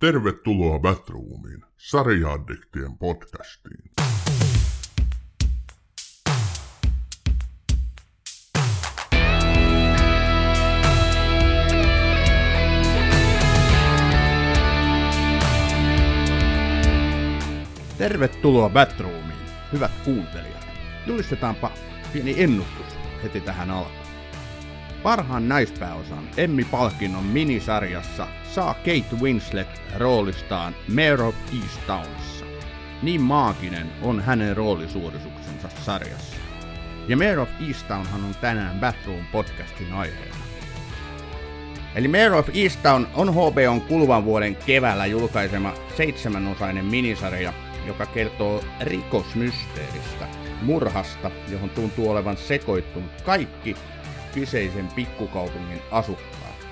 Tervetuloa Batroomiin, sarjaaddiktien podcastiin. Tervetuloa Batroomiin, hyvät kuuntelijat. Julistetaanpa pieni ennustus heti tähän alkuun. Parhaan naispääosan Emmy-palkinnon minisarjassa saa Kate Winslet roolistaan Mayor of Easttownissa. Niin maaginen on hänen roolisuorituksensa sarjassa. Ja Mayor of Easttownhan on tänään Bathroom podcastin aiheena. Eli Mayor of Easttown on HBOn kuluvan vuoden keväällä julkaisema seitsemänosainen minisarja, joka kertoo rikosmysteeristä, murhasta, johon tuntuu olevan sekoittunut kaikki kyseisen pikkukaupungin asukkaat.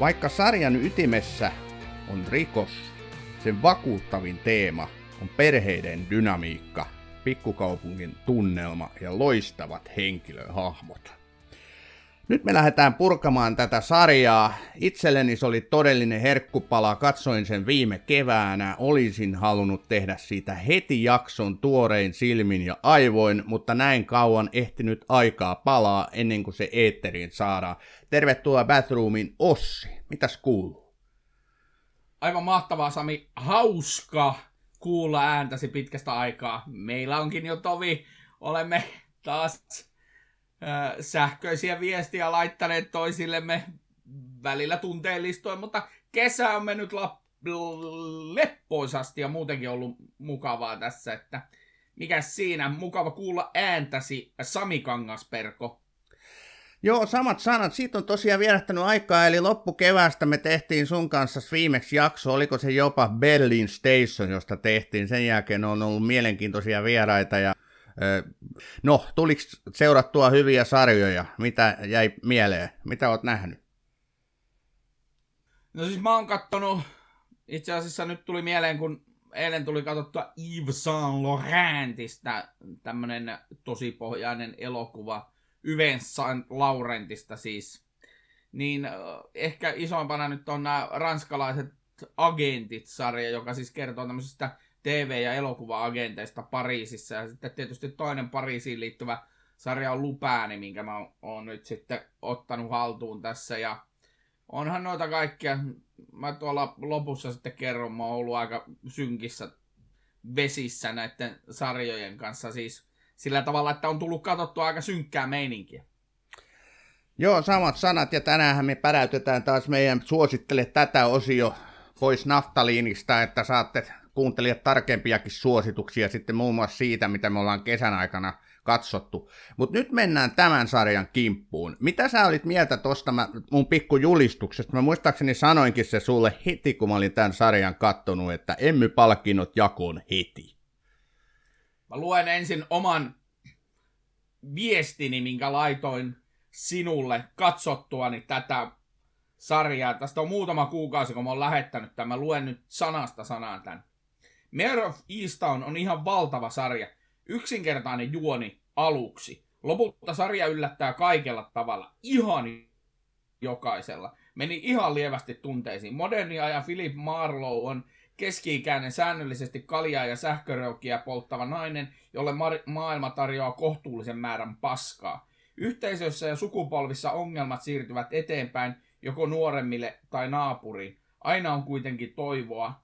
Vaikka sarjan ytimessä on rikos, sen vakuuttavin teema on perheiden dynamiikka, pikkukaupungin tunnelma ja loistavat henkilöhahmot. Nyt me lähdetään purkamaan tätä sarjaa. Itselleni se oli todellinen herkkupala. Katsoin sen viime keväänä. Olisin halunnut tehdä siitä heti jakson tuorein silmin ja aivoin, mutta näin kauan ehtinyt aikaa palaa ennen kuin se eetteriin saadaan. Tervetuloa Bathroomin Ossi. Mitäs kuuluu? Aivan mahtavaa Sami. Hauska kuulla ääntäsi pitkästä aikaa. Meillä onkin jo tovi. Olemme taas sähköisiä viestiä laittaneet toisillemme välillä tunteellistoin, mutta kesä on mennyt la- leppoisasti ja muutenkin ollut mukavaa tässä, että mikä siinä, mukava kuulla ääntäsi Sami Kangasperko. Joo, samat sanat. Siitä on tosiaan vierähtänyt aikaa, eli loppukeväästä me tehtiin sun kanssa viimeksi jakso, oliko se jopa Berlin Station, josta tehtiin. Sen jälkeen on ollut mielenkiintoisia vieraita ja No, tuliko seurattua hyviä sarjoja? Mitä jäi mieleen? Mitä oot nähnyt? No siis mä oon kattonut, itse asiassa nyt tuli mieleen, kun eilen tuli katsottua Yves Saint Laurentista, tämmönen tosi pohjainen elokuva, Yves Saint Laurentista siis. Niin ehkä isompana nyt on nämä ranskalaiset agentit-sarja, joka siis kertoo tämmöisestä TV- ja elokuva-agenteista Pariisissa. Ja sitten tietysti toinen Pariisiin liittyvä sarja on Lupääni, minkä mä oon nyt sitten ottanut haltuun tässä. Ja onhan noita kaikkia, mä tuolla lopussa sitten kerron, mä oon ollut aika synkissä vesissä näiden sarjojen kanssa. Siis sillä tavalla, että on tullut katsottua aika synkkää meininkiä. Joo, samat sanat, ja tänään me päräytetään taas meidän suosittele tätä osio pois naftaliinista, että saatte kuuntelijat tarkempiakin suosituksia sitten muun muassa siitä, mitä me ollaan kesän aikana katsottu. Mutta nyt mennään tämän sarjan kimppuun. Mitä sä olit mieltä tuosta mun pikkujulistuksesta? Mä muistaakseni sanoinkin se sulle heti, kun mä olin tämän sarjan kattonut, että emme palkinnot jakoon heti. Mä luen ensin oman viestini, minkä laitoin sinulle katsottuani tätä sarjaa. Tästä on muutama kuukausi, kun mä oon lähettänyt tämän. Mä luen nyt sanasta sanaan tämän. Mare of Easttown on ihan valtava sarja. Yksinkertainen juoni aluksi. Lopulta sarja yllättää kaikella tavalla. Ihan jokaisella. Meni ihan lievästi tunteisiin. Modernia ja Philip Marlowe on keski-ikäinen säännöllisesti kaljaa ja sähköröukia polttava nainen, jolle ma- maailma tarjoaa kohtuullisen määrän paskaa. Yhteisöissä ja sukupolvissa ongelmat siirtyvät eteenpäin joko nuoremmille tai naapuriin. Aina on kuitenkin toivoa,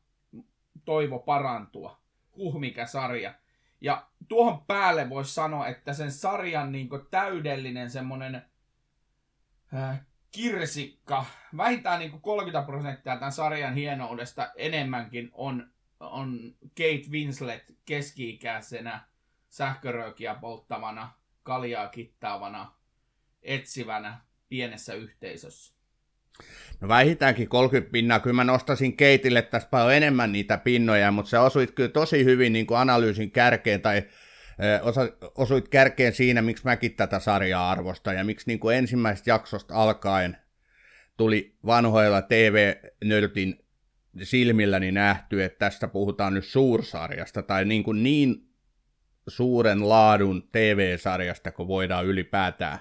toivo parantua. Huh, mikä sarja. Ja tuohon päälle voisi sanoa, että sen sarjan niin täydellinen semmoinen äh, kirsikka, vähintään niin 30 prosenttia tämän sarjan hienoudesta enemmänkin on, on Kate Winslet keski-ikäisenä sähköröökiä polttavana, kaljaa kittaavana, etsivänä pienessä yhteisössä. No vähintäänkin 30 pinnaa. Kyllä mä nostasin Keitille tässä paljon enemmän niitä pinnoja, mutta se osuit kyllä tosi hyvin niin kuin analyysin kärkeen tai osa, osuit kärkeen siinä, miksi mäkin tätä sarjaa arvostan ja miksi niin kuin ensimmäisestä jaksosta alkaen tuli vanhoilla TV-nörtin silmilläni nähty, että tästä puhutaan nyt suursarjasta tai niin, kuin niin suuren laadun TV-sarjasta, kun voidaan ylipäätään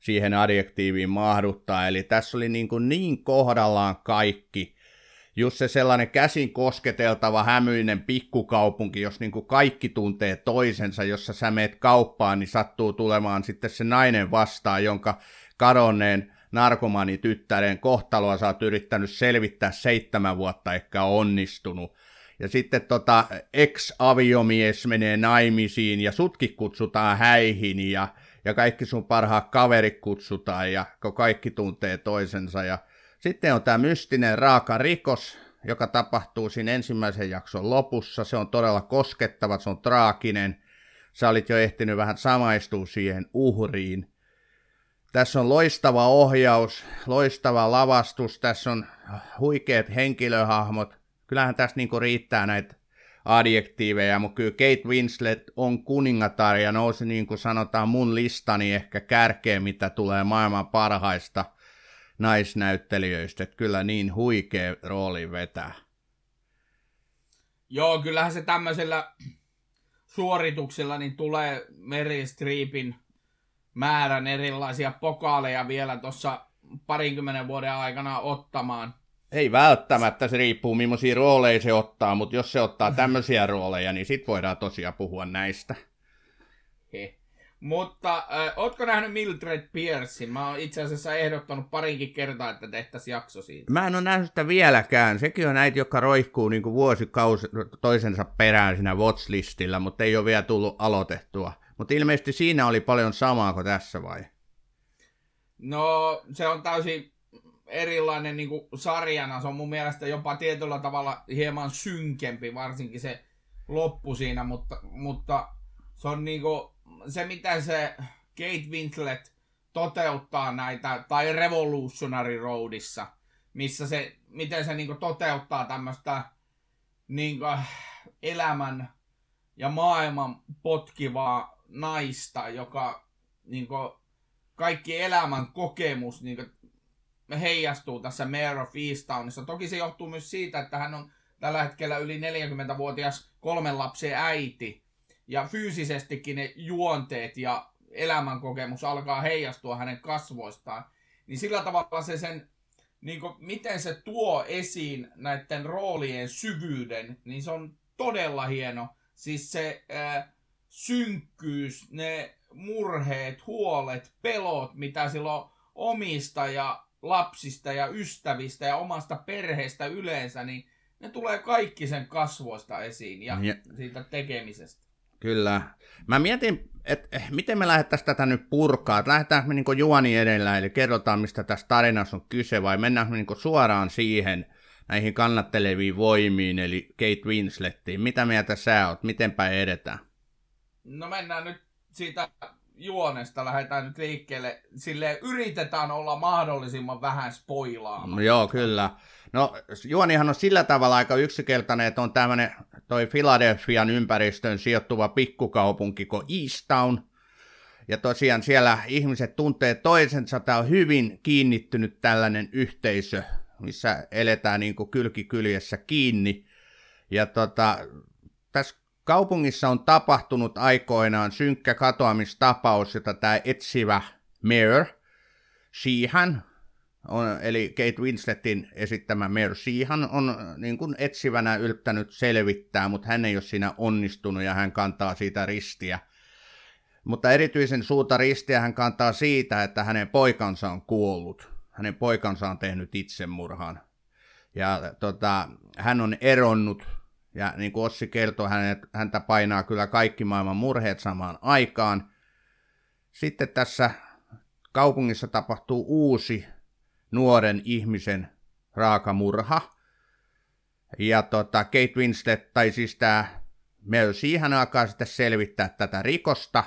siihen adjektiiviin mahduttaa. Eli tässä oli niin, kuin niin kohdallaan kaikki just se sellainen käsin kosketeltava hämyinen pikkukaupunki, jos niin kuin kaikki tuntee toisensa, jossa sä meet kauppaan, niin sattuu tulemaan sitten se nainen vastaan, jonka kadonneen narkomanityttären kohtaloa sä oot yrittänyt selvittää seitsemän vuotta, ehkä onnistunut. Ja sitten tota, ex-aviomies menee naimisiin ja sutkin kutsutaan häihin ja, ja kaikki sun parhaat kaverit kutsutaan ja kaikki tuntee toisensa. Ja sitten on tämä mystinen raaka rikos, joka tapahtuu siinä ensimmäisen jakson lopussa. Se on todella koskettava, se on traaginen. Sä olit jo ehtinyt vähän samaistua siihen uhriin. Tässä on loistava ohjaus, loistava lavastus, tässä on huikeat henkilöhahmot. Kyllähän tässä niinku riittää näitä adjektiiveja, mutta kyllä Kate Winslet on kuningatar ja nousi niin kuin sanotaan mun listani ehkä kärkeen, mitä tulee maailman parhaista naisnäyttelijöistä. Että kyllä niin huikea rooli vetää. Joo, kyllähän se tämmöisellä suorituksella niin tulee Mary Streepin määrän erilaisia pokaaleja vielä tuossa parinkymmenen vuoden aikana ottamaan. Ei välttämättä, se riippuu millaisia rooleja se ottaa, mutta jos se ottaa tämmöisiä rooleja, niin sit voidaan tosiaan puhua näistä. He. Mutta äh, ootko nähnyt Mildred Piercein? Mä oon itse asiassa ehdottanut parinkin kertaa, että tehtäisiin jakso siitä. Mä en ole nähnyt sitä vieläkään. Sekin on näitä, jotka roikkuu niin vuosikausi toisensa perään siinä watchlistillä, mutta ei ole vielä tullut aloitettua. Mutta ilmeisesti siinä oli paljon samaa kuin tässä vai? No, se on täysin erilainen niin kuin sarjana. Se on mun mielestä jopa tietyllä tavalla hieman synkempi, varsinkin se loppu siinä, mutta, mutta se on niin kuin, se, mitä se Kate Winslet toteuttaa näitä, tai Revolutionary Roadissa, missä se, miten se niin kuin, toteuttaa tämmöistä niin kuin, elämän ja maailman potkivaa naista, joka niin kuin, kaikki elämän kokemus niin kuin, heijastuu tässä Mayor of Easttownissa. Toki se johtuu myös siitä, että hän on tällä hetkellä yli 40-vuotias kolmen lapsen äiti. Ja fyysisestikin ne juonteet ja elämänkokemus alkaa heijastua hänen kasvoistaan. Niin sillä tavalla se sen, niin kuin, miten se tuo esiin näiden roolien syvyyden, niin se on todella hieno. Siis se äh, synkkyys, ne murheet, huolet, pelot, mitä silloin omista ja lapsista ja ystävistä ja omasta perheestä yleensä, niin ne tulee kaikki sen kasvoista esiin ja, ja siitä tekemisestä. Kyllä. Mä mietin, että eh, miten me lähdettäisiin tätä nyt purkaa. Että lähdetäänkö me niin juoni edellä, eli kerrotaan, mistä tässä tarinassa on kyse, vai mennäänkö me niin suoraan siihen, näihin kannatteleviin voimiin, eli Kate Winslettiin. Mitä mieltä sä oot? Mitenpä edetään? No mennään nyt siitä juonesta lähdetään nyt liikkeelle. Sille yritetään olla mahdollisimman vähän spoilaamaan. No, joo, kyllä. No juonihan on sillä tavalla aika yksinkertainen, että on tämmöinen toi Philadelphian ympäristöön sijoittuva pikkukaupunki kuin Easttown. Ja tosiaan siellä ihmiset tuntee toisensa, tämä on hyvin kiinnittynyt tällainen yhteisö, missä eletään niin kuin kylki kyljessä kiinni. Ja tota, Kaupungissa on tapahtunut aikoinaan synkkä katoamistapaus, jota tämä etsivä Mayor Sheehan, on, eli Kate Winsletin esittämä Mayor Sheehan on niin kuin etsivänä yrittänyt selvittää, mutta hän ei ole siinä onnistunut ja hän kantaa siitä ristiä. Mutta erityisen suurta ristiä hän kantaa siitä, että hänen poikansa on kuollut. Hänen poikansa on tehnyt itsemurhan. Ja tota, hän on eronnut ja niin kuin Ossi kertoi, hänet, häntä painaa kyllä kaikki maailman murheet samaan aikaan. Sitten tässä kaupungissa tapahtuu uusi nuoren ihmisen raakamurha. Ja tota, Kate Winslet, tai siis tämä Mel siihen alkaa sitten selvittää tätä rikosta.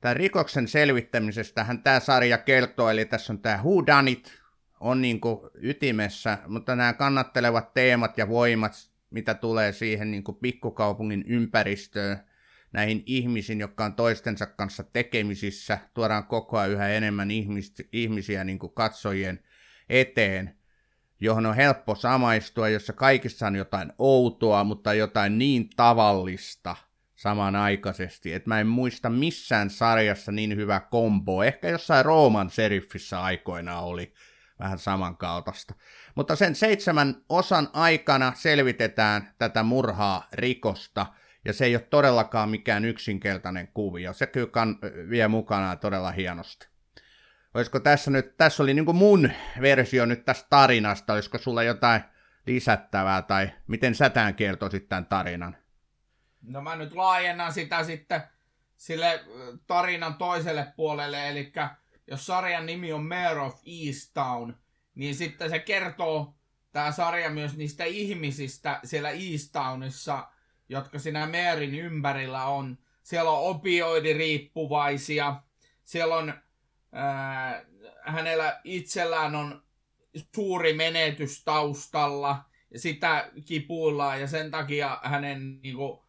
Tämän rikoksen selvittämisestä hän tämä sarja kertoo, eli tässä on tämä Who Done It, on niin kuin ytimessä, mutta nämä kannattelevat teemat ja voimat mitä tulee siihen niin kuin pikkukaupungin ympäristöön, näihin ihmisiin, jotka on toistensa kanssa tekemisissä, tuodaan koko ajan yhä enemmän ihmis- ihmisiä niin kuin katsojien eteen, johon on helppo samaistua, jossa kaikissa on jotain outoa, mutta jotain niin tavallista samanaikaisesti, että mä en muista missään sarjassa niin hyvä kombo. Ehkä jossain Rooman seriffissä aikoina oli vähän samankaltaista. Mutta sen seitsemän osan aikana selvitetään tätä murhaa rikosta, ja se ei ole todellakaan mikään yksinkertainen kuvio. Se kyllä kan, vie mukanaan todella hienosti. Olisiko tässä nyt, tässä oli niin mun versio nyt tästä tarinasta, olisiko sulla jotain lisättävää, tai miten sä tämän kertoisit tämän tarinan? No mä nyt laajennan sitä sitten sille tarinan toiselle puolelle, eli jos sarjan nimi on Mayor of Easttown, niin sitten se kertoo tämä sarja myös niistä ihmisistä siellä Easttownissa, jotka siinä Meerin ympärillä on. Siellä on opioidiriippuvaisia, siellä on, ää, hänellä itsellään on suuri menetys taustalla, ja sitä kipuillaan, ja sen takia hänen, niinku,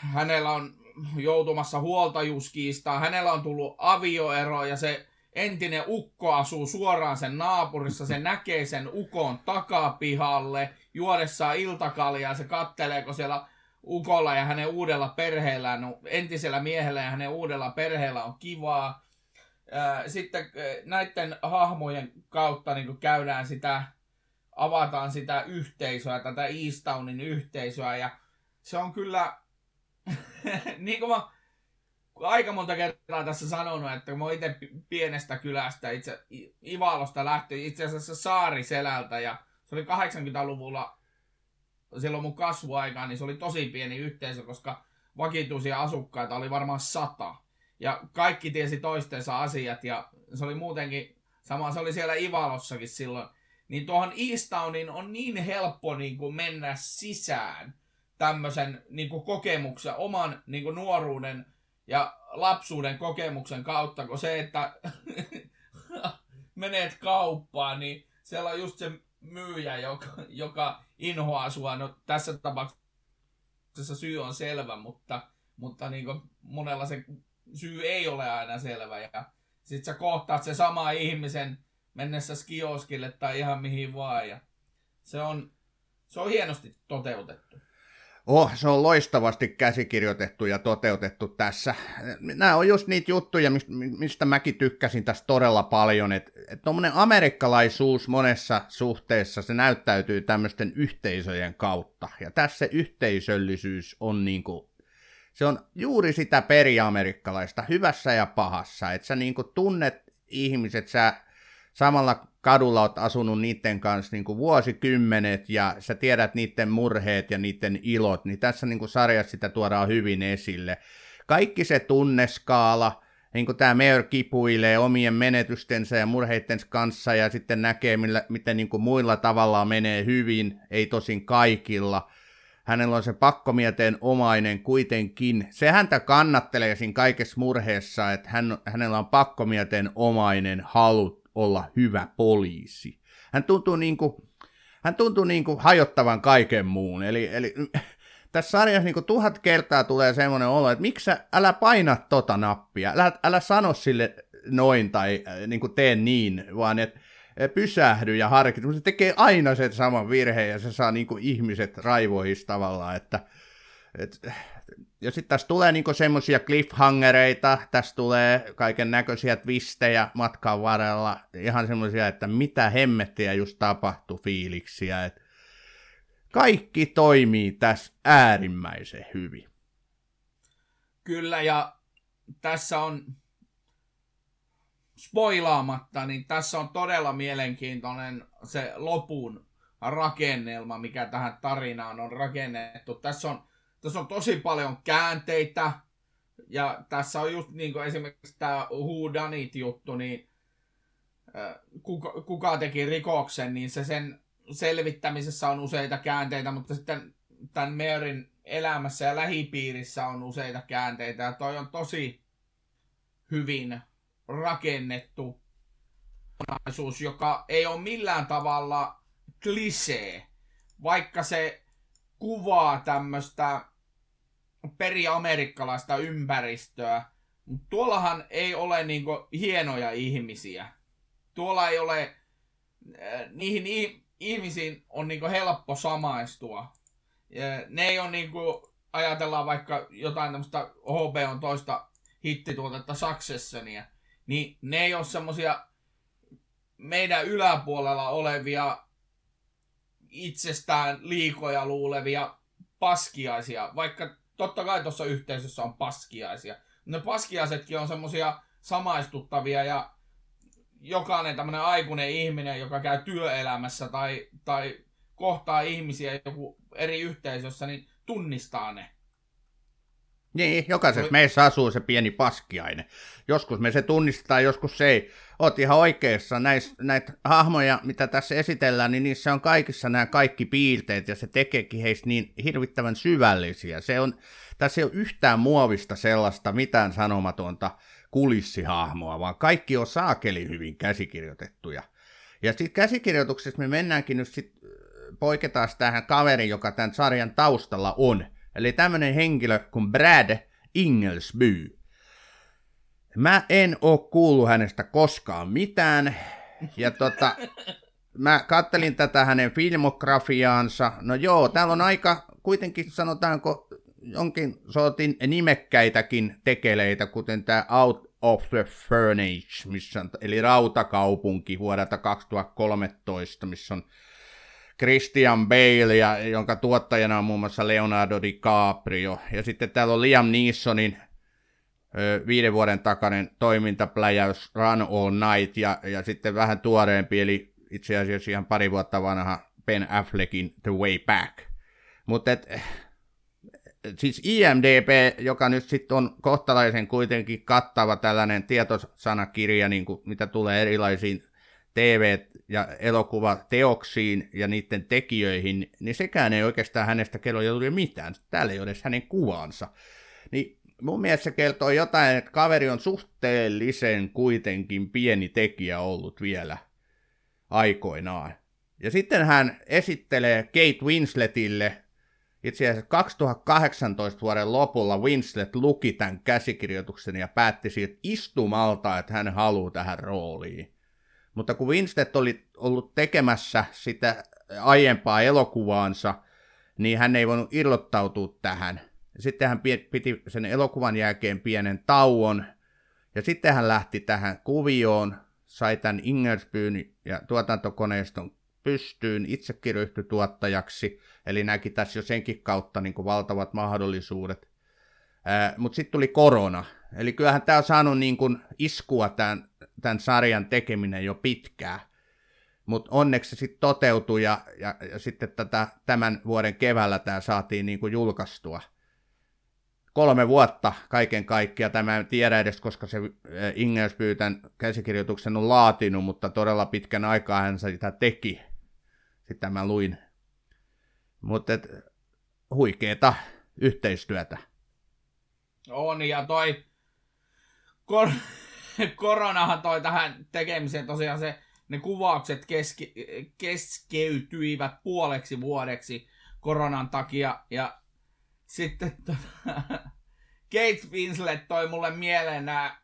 hänellä on joutumassa huoltajuuskiistaan, hänellä on tullut avioero, ja se entinen ukko asuu suoraan sen naapurissa, se näkee sen ukon takapihalle, juodessaan iltakaljaa, se kattelee, kun siellä ukolla ja hänen uudella perheellään, no, entisellä miehellä ja hänen uudella perheellä on kivaa. Sitten näiden hahmojen kautta niin käydään sitä, avataan sitä yhteisöä, tätä Eastownin yhteisöä, ja se on kyllä, niin kuin mä aika monta kertaa tässä sanonut, että mä itse pienestä kylästä, itse Ivalosta lähti itse asiassa Saariselältä ja se oli 80-luvulla silloin mun kasvuaikaan, niin se oli tosi pieni yhteisö, koska vakituisia asukkaita oli varmaan sata. Ja kaikki tiesi toistensa asiat ja se oli muutenkin sama, se oli siellä Ivalossakin silloin. Niin tuohon Eastownin on niin helppo niin kuin mennä sisään tämmöisen niin kuin kokemuksen, oman niin kuin nuoruuden ja lapsuuden kokemuksen kautta, kun se, että menet kauppaan, niin siellä on just se myyjä, joka, joka inhoaa sua. No, tässä tapauksessa syy on selvä, mutta, mutta niin kuin monella se syy ei ole aina selvä. Ja sit sä kohtaat se sama ihmisen mennessä skioskille tai ihan mihin vaan. Ja se on, se on hienosti toteutettu. Oh, se on loistavasti käsikirjoitettu ja toteutettu tässä. Nämä on just niitä juttuja, mistä mäkin tykkäsin tässä todella paljon, että et tuommoinen amerikkalaisuus monessa suhteessa, se näyttäytyy tämmöisten yhteisöjen kautta. Ja tässä se yhteisöllisyys on niinku, se on juuri sitä periamerikkalaista, hyvässä ja pahassa, että sä niinku tunnet ihmiset, sä samalla kadulla oot asunut niiden kanssa niin kuin vuosikymmenet ja sä tiedät niiden murheet ja niiden ilot, niin tässä niin kuin sarjassa sitä tuodaan hyvin esille. Kaikki se tunneskaala, niin kuin tämä Mayor kipuilee omien menetystensä ja murheiden kanssa ja sitten näkee, millä, miten niin kuin muilla tavalla menee hyvin, ei tosin kaikilla. Hänellä on se pakkomieteen omainen kuitenkin. Se häntä kannattelee siinä kaikessa murheessa, että hän, hänellä on pakkomieteen omainen halu olla hyvä poliisi. Hän tuntuu niin kuin, hän tuntuu niin kuin hajottavan kaiken muun. Eli, eli tässä sarjassa niin kuin tuhat kertaa tulee semmoinen olo, että miksi sä, älä paina tota nappia, älä, älä sano sille noin tai äh, niin kuin tee niin, vaan että äh, pysähdy ja harkitse. Se tekee aina sen saman virheen ja se saa niin kuin ihmiset raivoihin tavallaan, että, että ja sitten tässä tulee niinku semmoisia cliffhangereita, tässä tulee kaiken näköisiä twistejä matkan varrella, ihan semmoisia, että mitä hemmettiä just tapahtui fiiliksiä, että kaikki toimii tässä äärimmäisen hyvin. Kyllä, ja tässä on spoilaamatta, niin tässä on todella mielenkiintoinen se lopun rakennelma, mikä tähän tarinaan on rakennettu. Tässä on tässä on tosi paljon käänteitä, ja tässä on just niin kuin esimerkiksi tämä Who Done It juttu, niin kuka, kuka teki rikoksen, niin se sen selvittämisessä on useita käänteitä, mutta sitten tämän Meerin elämässä ja lähipiirissä on useita käänteitä, ja toi on tosi hyvin rakennettu joka ei ole millään tavalla klisee, vaikka se kuvaa tämmöistä periamerikkalaista ympäristöä. Tuollahan ei ole niinku hienoja ihmisiä. Tuolla ei ole, äh, niihin ihmisiin on niinku helppo samaistua. Ja ne ei ole niinku, ajatellaan vaikka jotain tämmöistä on toista hittituotetta Successionia, niin ne ei ole semmosia meidän yläpuolella olevia itsestään liikoja luulevia paskiaisia, vaikka totta kai tuossa yhteisössä on paskiaisia. Ne paskiaisetkin on semmosia samaistuttavia ja jokainen tämmöinen aikuinen ihminen, joka käy työelämässä tai, tai kohtaa ihmisiä joku eri yhteisössä, niin tunnistaa ne. Niin, jokaisessa meissä asuu se pieni paskiainen. Joskus me se tunnistetaan, joskus se ei. Oot ihan oikeassa. Näis, näitä hahmoja, mitä tässä esitellään, niin niissä on kaikissa nämä kaikki piirteet, ja se tekeekin heistä niin hirvittävän syvällisiä. Se on, tässä ei ole yhtään muovista sellaista, mitään sanomatonta kulissihahmoa, vaan kaikki on saakeli hyvin käsikirjoitettuja. Ja sitten käsikirjoituksessa me mennäänkin nyt sit, poiketaan tähän kaveri, joka tämän sarjan taustalla on. Eli tämmöinen henkilö kuin Brad Inglesby. Mä en oo kuullut hänestä koskaan mitään. Ja tota, mä kattelin tätä hänen filmografiaansa. No joo, täällä on aika kuitenkin sanotaanko jonkin sortin nimekkäitäkin tekeleitä, kuten tämä Out of the Furniture, missä on, eli Rautakaupunki vuodelta 2013, missä on Christian Bale, ja, jonka tuottajana on muun muassa Leonardo DiCaprio. Ja sitten täällä on Liam Neesonin ö, viiden vuoden takainen toimintapläjäys Run All Night, ja, ja sitten vähän tuoreempi, eli itse asiassa ihan pari vuotta vanha Ben Affleckin The Way Back. Mutta siis IMDB, joka nyt sitten on kohtalaisen kuitenkin kattava tällainen tietosanakirja, niin kuin, mitä tulee erilaisiin TV- ja elokuvateoksiin ja niiden tekijöihin, niin sekään ei oikeastaan hänestä kello juuri mitään. Täällä ei ole edes hänen kuvansa. Niin mun mielestä se kertoo jotain, että kaveri on suhteellisen kuitenkin pieni tekijä ollut vielä aikoinaan. Ja sitten hän esittelee Kate Winsletille itse asiassa 2018 vuoden lopulla Winslet luki tämän käsikirjoituksen ja päätti siitä istumalta, että hän haluaa tähän rooliin. Mutta kun Winslet oli ollut tekemässä sitä aiempaa elokuvaansa, niin hän ei voinut irrottautua tähän. Sitten hän piti sen elokuvan jälkeen pienen tauon, ja sitten hän lähti tähän kuvioon, sai tämän Ingersbyn ja tuotantokoneiston pystyyn, itsekin ryhtyi tuottajaksi, eli näki tässä jo senkin kautta niin kuin valtavat mahdollisuudet. Mutta sitten tuli korona, eli kyllähän tämä on saanut niin kuin iskua tämän, tämän sarjan tekeminen jo pitkään. Mutta onneksi se sitten toteutui ja, ja, ja sitten tätä, tämän vuoden keväällä tämä saatiin niin kuin julkaistua. Kolme vuotta kaiken kaikkiaan, tämä en tiedä edes, koska se Ingelsby tämän käsikirjoituksen on laatinut, mutta todella pitkän aikaa hän sitä teki sitä mä luin. Mutta huikeeta yhteistyötä. On, ja toi koronahan toi tähän tekemiseen tosiaan se, ne kuvaukset keske- keskeytyivät puoleksi vuodeksi koronan takia, ja sitten Kate Winslet toi mulle mieleen nämä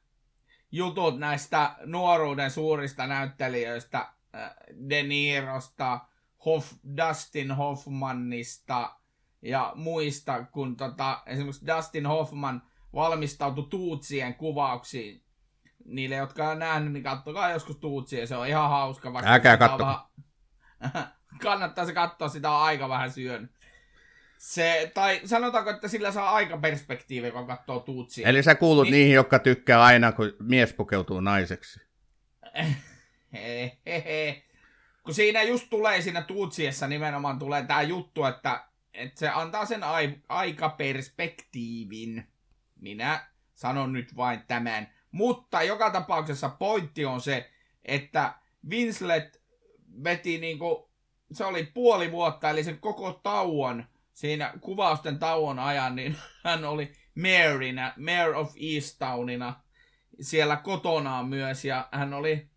jutut näistä nuoruuden suurista näyttelijöistä, äh, De Nirosta, Hoff, Dustin Hoffmanista ja muista, kun tota, esimerkiksi Dustin Hoffman valmistautui Tuutsien kuvauksiin. Niille, jotka on nähnyt, niin kattokaa joskus Tuutsia, se on ihan hauska. Vaikka Älkää katso. Vähän... Kannattaa se katsoa, sitä on aika vähän syön. Se, tai sanotaanko, että sillä saa aikaperspektiivi, kun katsoo Tuutsia. Eli sä kuulut niin... niihin, jotka tykkää aina, kun mies pukeutuu naiseksi. Hehehe kun siinä just tulee siinä Tuutsiessa nimenomaan tulee tämä juttu, että, että se antaa sen ai, aikaperspektiivin. Minä sanon nyt vain tämän. Mutta joka tapauksessa pointti on se, että Winslet veti niinku, se oli puoli vuotta, eli sen koko tauon, siinä kuvausten tauon ajan, niin hän oli Marynä, Mayor of Easttownina siellä kotonaan myös, ja hän oli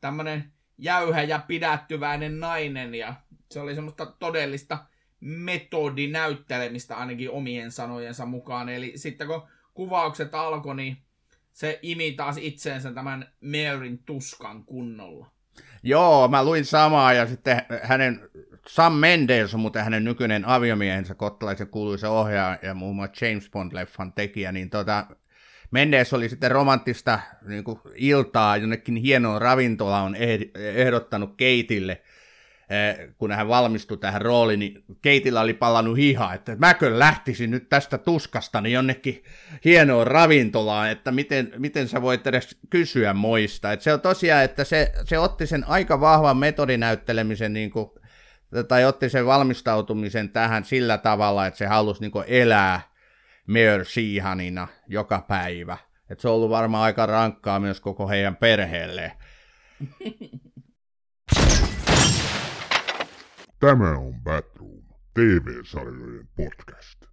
tämmönen jäyhä ja pidättyväinen nainen ja se oli semmoista todellista metodinäyttelemistä ainakin omien sanojensa mukaan. Eli sitten kun kuvaukset alkoi, niin se imi taas itseensä tämän Maryn tuskan kunnolla. Joo, mä luin samaa ja sitten hänen, Sam Mendes on muuten hänen nykyinen aviomiehensä, kottalaisen kuuluisa ohjaaja ja muun muassa James Bond-leffan tekijä, niin tota, menneessä oli sitten romanttista niin kuin iltaa jonnekin hienoon ravintolaan ehdottanut Keitille, kun hän valmistui tähän rooliin, niin Keitillä oli palannut hiha, että mäkö lähtisin nyt tästä tuskastani jonnekin hienoon ravintolaan, että miten, miten sä voit edes kysyä moista. Että se on tosiaan, että se, se otti sen aika vahvan metodinäyttelemisen niin kuin, tai otti sen valmistautumisen tähän sillä tavalla, että se halusi niin kuin elää Mayor Sheehanina joka päivä. Et se on ollut varmaan aika rankkaa myös koko heidän perheelle. Tämä on Batroom, TV-sarjojen podcast.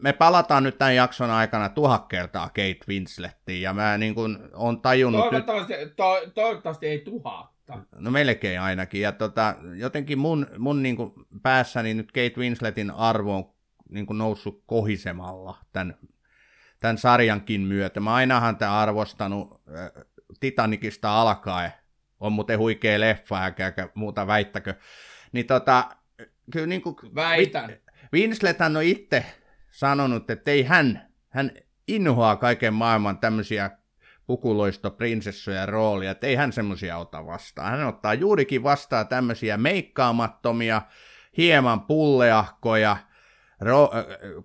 Me palataan nyt tämän jakson aikana tuhat kertaa Kate Winslettiin, ja mä niin kun on tajunnut toivottavasti, nyt... To, toivottavasti ei tuhatta. No melkein ainakin, ja tota, jotenkin mun, mun niin päässäni nyt Kate Winsletin arvo on niin kuin noussut kohisemalla tämän, tämän sarjankin myötä. Mä ainahan tämän arvostanut äh, Titanicista alkaen. On muuten huikea leffa, eikä muuta väittäkö. Niin tota, kyllä niin kuin, Väitän. Winslethän on itse sanonut, että ei hän, hän inhoaa kaiken maailman tämmöisiä pukuloista prinsessoja roolia, että ei hän semmoisia ota vastaan. Hän ottaa juurikin vastaan tämmöisiä meikkaamattomia, hieman pulleahkoja, ro-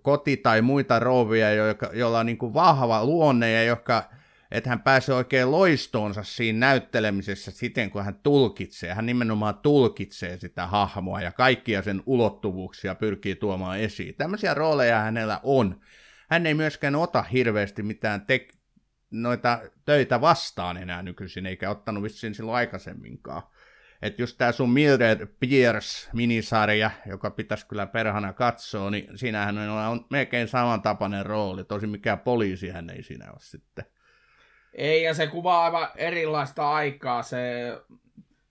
koti- tai muita joilla, joilla on niin kuin vahva luonne ja jotka, että hän pääsee oikein loistoonsa siinä näyttelemisessä siten, kun hän tulkitsee. Hän nimenomaan tulkitsee sitä hahmoa ja kaikkia sen ulottuvuuksia pyrkii tuomaan esiin. Tämmöisiä rooleja hänellä on. Hän ei myöskään ota hirveästi mitään tek- noita töitä vastaan enää nykyisin, eikä ottanut vissiin silloin aikaisemminkaan. Että just tämä sun Mildred Pierce-minisarja, joka pitäisi kyllä perhana katsoa, niin siinähän on melkein samantapainen rooli. Tosi mikään poliisi hän ei siinä ole sitten. Ei, ja se kuvaa aivan erilaista aikaa. Se,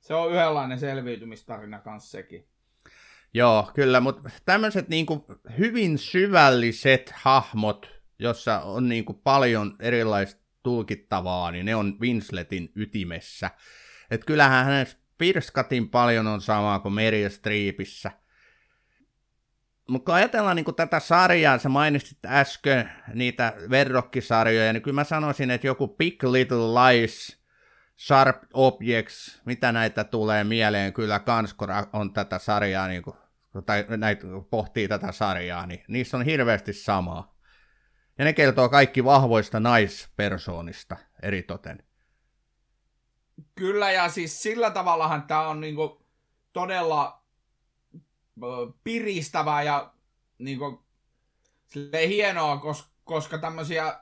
se on yhdenlainen selviytymistarina kanssa sekin. Joo, kyllä, mutta tämmöiset niinku hyvin syvälliset hahmot, jossa on niinku paljon erilaista tulkittavaa, niin ne on Winsletin ytimessä. Et kyllähän hänestä pirskatin paljon on samaa kuin Meryl Streepissä. Mutta kun ajatellaan niin tätä sarjaa, sä mainitsit äsken niitä verrokkisarjoja, niin kyllä mä sanoisin, että joku Big Little Lies, Sharp Objects, mitä näitä tulee mieleen, kyllä kans kun on tätä sarjaa, niin kuin, tai näitä pohtii tätä sarjaa, niin niissä on hirveästi samaa. Ja ne kertoo kaikki vahvoista naispersoonista eritoten. Kyllä, ja siis sillä tavallahan tämä on niinku todella piristävää ja niinku, hienoa, koska, tämmöisiä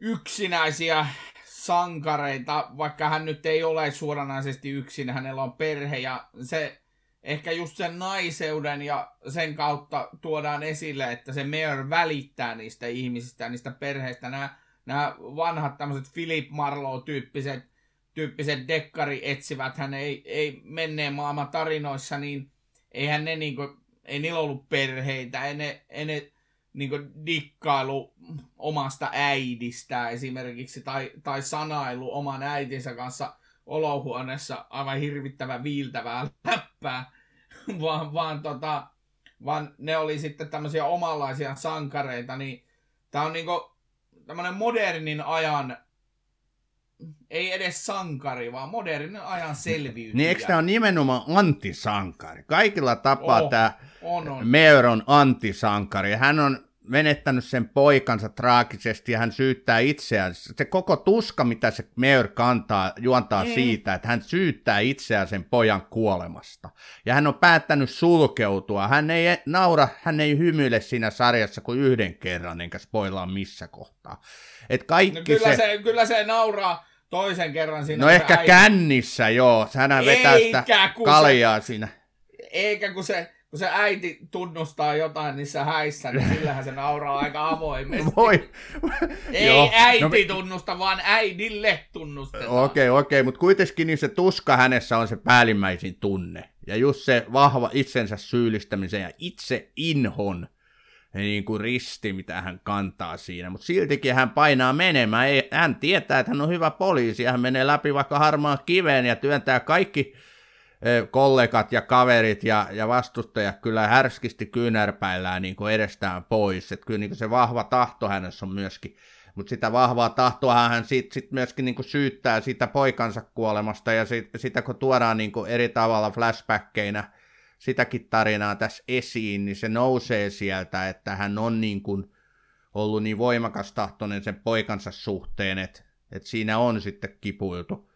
yksinäisiä sankareita, vaikka hän nyt ei ole suoranaisesti yksin, hänellä on perhe ja se ehkä just sen naiseuden ja sen kautta tuodaan esille, että se Mayor välittää niistä ihmisistä, niistä perheistä. Nämä nämä vanhat tämmöiset Philip Marlowe-tyyppiset tyyppiset dekkari etsivät hän ei, ei menneen maailman tarinoissa, niin eihän ne niinku, ei niillä ollut perheitä, ei ne, ei ne niinku dikkailu omasta äidistä esimerkiksi, tai, tai sanailu oman äitinsä kanssa olohuoneessa aivan hirvittävän viiltävää läppää, vaan, vaan, tota, vaan ne oli sitten tämmöisiä omanlaisia sankareita, niin tämä on niinku tämmöinen modernin ajan, ei edes sankari, vaan modernin ajan selviytyjä. Niin eikö tämä ole nimenomaan antisankari? Kaikilla tapaa oh, tämä on, on. Mayor on antisankari. Hän on menettänyt sen poikansa traagisesti ja hän syyttää itseään. Se koko tuska, mitä se Mayor kantaa, juontaa mm. siitä, että hän syyttää itseään sen pojan kuolemasta. Ja hän on päättänyt sulkeutua. Hän ei naura, hän ei hymyile siinä sarjassa kuin yhden kerran, enkä spoilaa missä kohtaa. Et kaikki no kyllä, se... se... kyllä se nauraa toisen kerran siinä. No ehkä äiti... kännissä, joo. Hän vetää sitä kaljaa se... siinä. Eikä kun se kun se äiti tunnustaa jotain niissä häissä, niin sillähän se nauraa aika avoimesti. Voi. Ei Joo. äiti no, tunnusta, vaan äidille tunnustetaan. Okei, okay, okei, okay, mutta kuitenkin niin se tuska hänessä on se päällimmäisin tunne. Ja just se vahva itsensä syyllistämisen ja itse inhon niin kuin risti, mitä hän kantaa siinä. Mutta siltikin hän painaa menemään. Ei, hän tietää, että hän on hyvä poliisi ja hän menee läpi vaikka harmaan kiveen ja työntää kaikki kollegat ja kaverit ja, ja vastustajat kyllä härskisti kyynärpäillään niin kuin edestään pois. Että kyllä niin kuin se vahva tahto hänessä on myöskin, mutta sitä vahvaa tahtoa hän sitten sit myöskin niin kuin syyttää sitä poikansa kuolemasta ja sit, sitä kun tuodaan niin kuin eri tavalla flashbackkeina sitäkin tarinaa tässä esiin, niin se nousee sieltä, että hän on niin kuin ollut niin voimakas tahtoinen sen poikansa suhteen, että, että siinä on sitten kipuiltu.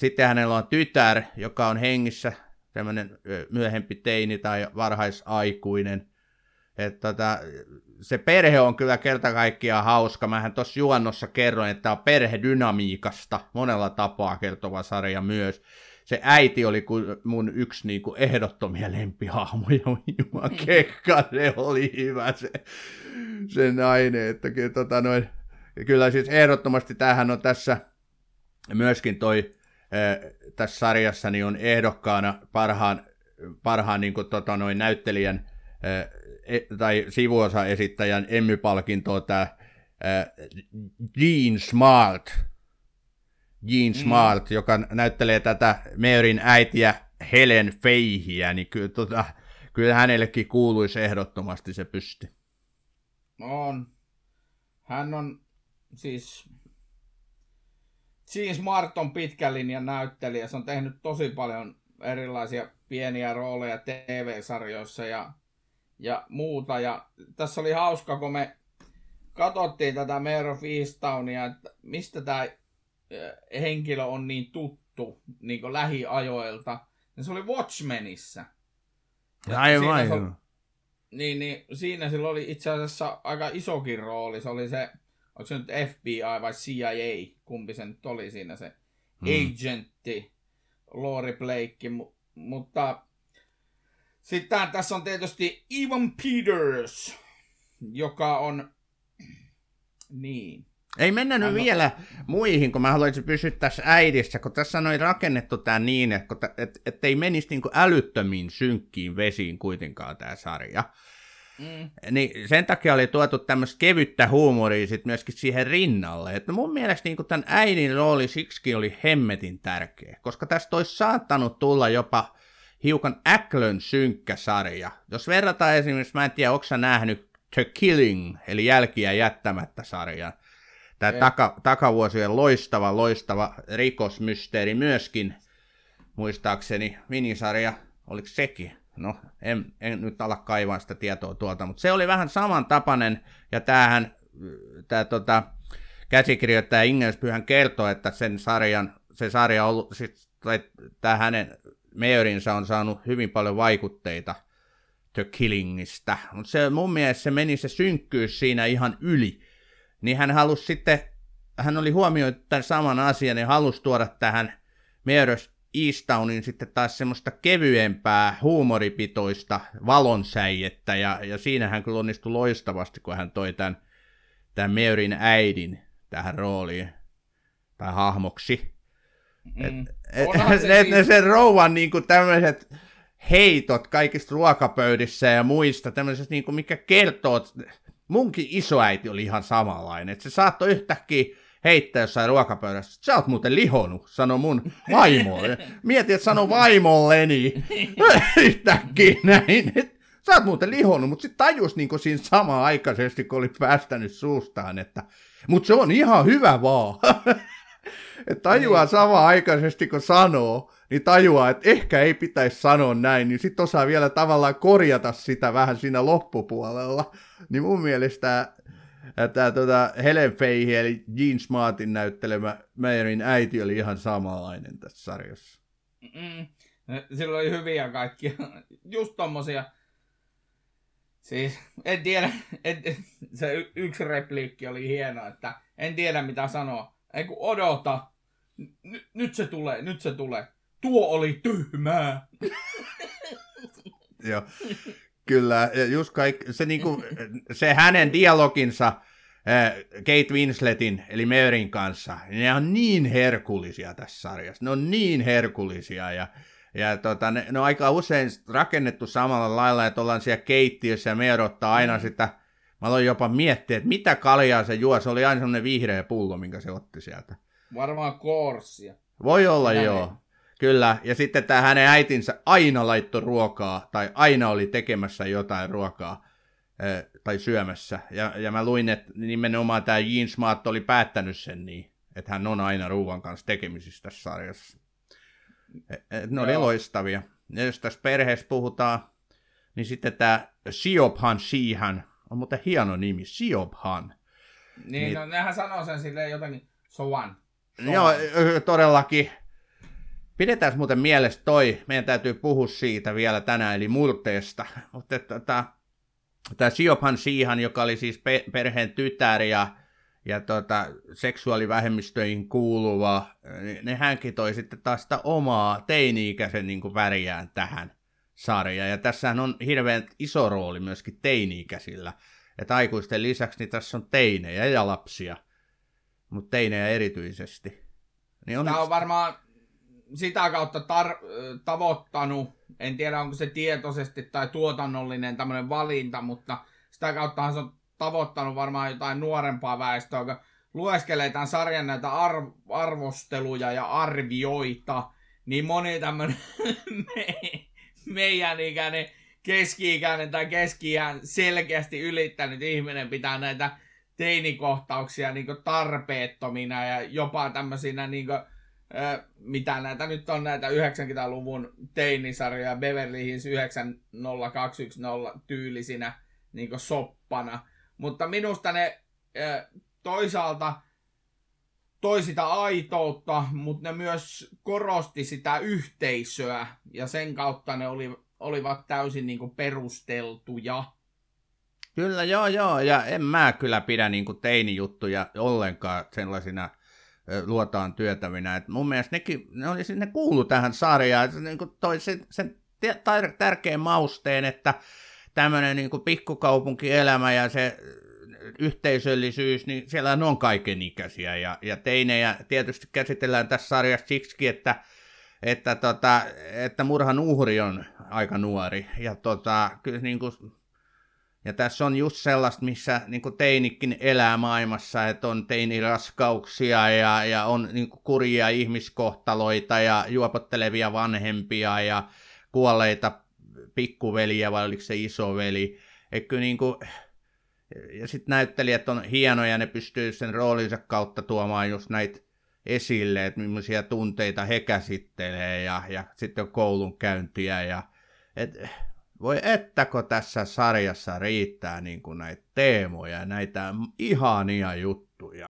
Sitten hänellä on tytär, joka on hengissä, tämmöinen myöhempi teini tai varhaisaikuinen. Että tota, se perhe on kyllä kerta kaikkiaan hauska. Mähän tuossa juonnossa kerroin, että tämä on perhedynamiikasta monella tapaa kertova sarja myös. Se äiti oli mun yksi niin kuin ehdottomia lempihahmoja. Juman kekka, se oli hyvä se, se nainen. Että, tota noin, kyllä siis ehdottomasti tähän on tässä myöskin toi tässä sarjassa niin on ehdokkaana parhaan, parhaan niin kuin, tota, noin, näyttelijän e, tai sivuosa-esittäjän Emmy-palkintoa tämä Gene Smart, Gene mm. Smart, mm. joka näyttelee tätä Maryn äitiä Helen Feihiä, niin kyllä, tota, kyllä hänellekin kuuluisi ehdottomasti se pysti. On. Hän on siis Gene Smart on pitkän linjan näyttelijä. Se on tehnyt tosi paljon erilaisia pieniä rooleja TV-sarjoissa ja, ja muuta. Ja tässä oli hauska, kun me katsottiin tätä Mayor of Eastownia, että mistä tämä henkilö on niin tuttu niin lähiajoilta. Ja se oli Watchmenissa. Aivan, aivan. Niin, niin, siinä sillä oli itse asiassa aika isokin rooli. Se oli se onko se nyt FBI vai CIA, kumpi se nyt oli siinä se hmm. agentti, Lori Blake, mu- mutta sitten tässä on tietysti Evan Peters, joka on, niin, ei mennä nyt Anno... vielä muihin, kun mä haluaisin pysyä tässä äidissä, kun tässä on rakennettu tämä niin, että et, et ei menisi niin älyttömiin synkkiin vesiin kuitenkaan tämä sarja. Mm. Niin sen takia oli tuotu tämmöistä kevyttä huumoria sit myöskin siihen rinnalle. Että mun mielestä niin tämän äidin rooli siksi oli hemmetin tärkeä, koska tästä olisi saattanut tulla jopa hiukan äklön synkkä sarja. Jos verrataan esimerkiksi, mä en tiedä, onko nähnyt The Killing, eli Jälkiä jättämättä sarjan. Tämä taka, takavuosien loistava, loistava rikosmysteeri myöskin, muistaakseni minisarja, oliko sekin? No en, en nyt ala kaivaa sitä tietoa tuolta, mutta se oli vähän samantapainen, ja tämähän, tämä tota, käsikirjoittaja Ingelsbyhän kertoo, että sen sarjan, se sarja on ollut, siis, tai tämä hänen Mayorinsa on saanut hyvin paljon vaikutteita The Killingistä, mutta se mun mielestä se meni se synkkyys siinä ihan yli, niin hän halusi sitten, hän oli huomioinut tämän saman asian ja halusi tuoda tähän Mayors Eastownin sitten taas semmoista kevyempää, huumoripitoista valonsäijettä, ja, ja siinä hän kyllä onnistui loistavasti, kun hän toi tämän, tämän Maryn äidin tähän rooliin, tai hahmoksi. Mm. Et, et, se, et, siis... sen rouvan niin tämmöiset heitot kaikista ruokapöydissä ja muista, tämmöiset niin kuin, mikä kertoo, munkin isoäiti oli ihan samanlainen, että se saattoi yhtäkkiä heittää jossain ruokapöydässä. Sä oot muuten lihonut, sano mun vaimolle. Mietin, että sano vaimolleni yhtäkkiä näin. Sä oot muuten lihonut, mutta sitten tajus niin siinä sama aikaisesti, kun oli päästänyt suustaan, että mutta se on ihan hyvä vaan. että tajuaa niin. sama aikaisesti, kun sanoo, niin tajuaa, että ehkä ei pitäisi sanoa näin, niin sitten osaa vielä tavallaan korjata sitä vähän siinä loppupuolella. Niin mun mielestä Tämä tota, Helen Feihi, eli Gene Smartin näyttelemä Maryn äiti oli ihan samanlainen tässä sarjassa. Mm. Sillä oli hyviä kaikkia. Just tommosia. Siis, en tiedä, en, se yksi repliikki oli hieno, että en tiedä mitä sanoa. Ei kun odota. N- nyt se tulee, nyt se tulee. Tuo oli tyhmää. Joo. Kyllä, just kaik, se, niinku, se hänen dialoginsa Kate Winsletin, eli Maryn kanssa, ne on niin herkullisia tässä sarjassa. Ne on niin herkullisia ja, ja tota, ne, ne, on aika usein rakennettu samalla lailla, että ollaan siellä keittiössä ja Mary ottaa aina mm. sitä, mä aloin jopa miettiä, että mitä kaljaa se juo, se oli aina semmoinen vihreä pullo, minkä se otti sieltä. Varmaan korssia. Voi olla, Näin. joo. Kyllä, ja sitten tämä hänen äitinsä aina laittoi ruokaa, tai aina oli tekemässä jotain ruokaa, tai syömässä. Ja, ja mä luin, että nimenomaan tämä Jean Smart oli päättänyt sen niin, että hän on aina ruoan kanssa tekemisissä tässä sarjassa. Et ne oli loistavia. Ja jos tässä perheessä puhutaan, niin sitten tämä Siobhan Shihan, on muuten hieno nimi, Siobhan. Niin, niin no nehän sanoo sen silleen jotenkin, so one. So Joo, one. todellakin. Pidetään muuten mielessä toi, meidän täytyy puhua siitä vielä tänään, eli murteesta. Mutta tämä tämä Siobhan Siihan, joka oli siis pe- perheen tytär ja, ja tota, seksuaalivähemmistöihin kuuluva, niin, niin hänkin toi sitten taas sitä omaa teini-ikäisen niin väriään tähän sarjaan. Ja tässähän on hirveän iso rooli myöskin teini-ikäisillä. Että aikuisten lisäksi niin tässä on teinejä ja lapsia, mutta teinejä erityisesti. Niin on Tämä on varmaan sitä kautta tar- tavoittanut, en tiedä onko se tietoisesti tai tuotannollinen tämmöinen valinta, mutta sitä kautta se on tavoittanut varmaan jotain nuorempaa väestöä, joka lueskelee tämän sarjan näitä arv- arvosteluja ja arvioita, niin moni tämmöinen me, meidän ikäinen keski-ikäinen tai keski selkeästi ylittänyt ihminen pitää näitä teinikohtauksia niin tarpeettomina ja jopa tämmöisinä niin kuin, mitä näitä nyt on näitä 90-luvun teinisarjoja Beverly Hills 90210 tyylisinä niin soppana. Mutta minusta ne toisaalta toi sitä aitoutta, mutta ne myös korosti sitä yhteisöä ja sen kautta ne oli, olivat täysin niin perusteltuja. Kyllä, joo, joo, ja en mä kyllä pidä niin teinijuttuja ollenkaan sellaisina luotaan työtävinä. Et mun mielestä nekin, ne, oli, ne kuulu tähän sarjaan. Se, niin toi sen, sen tärkeän mausteen, että tämmöinen niin pikkukaupunkielämä ja se yhteisöllisyys, niin siellä on kaikenikäisiä ja, ja teinejä tietysti käsitellään tässä sarjassa siksi, että, että, tota, että murhan uhri on aika nuori ja tota, kyllä niin kuin, ja tässä on just sellaista, missä niin teinikin elää maailmassa, että on teiniraskauksia ja, ja on niin kurjia ihmiskohtaloita ja juopottelevia vanhempia ja kuolleita pikkuveliä vai oliko se isoveli. Että niin kuin, ja sitten näyttelijät on hienoja, ne pystyy sen roolinsa kautta tuomaan just näitä esille, että millaisia tunteita he käsittelee ja, ja sitten on koulunkäyntiä ja et, voi ettäkö tässä sarjassa riittää niin kuin näitä teemoja, näitä ihania juttuja.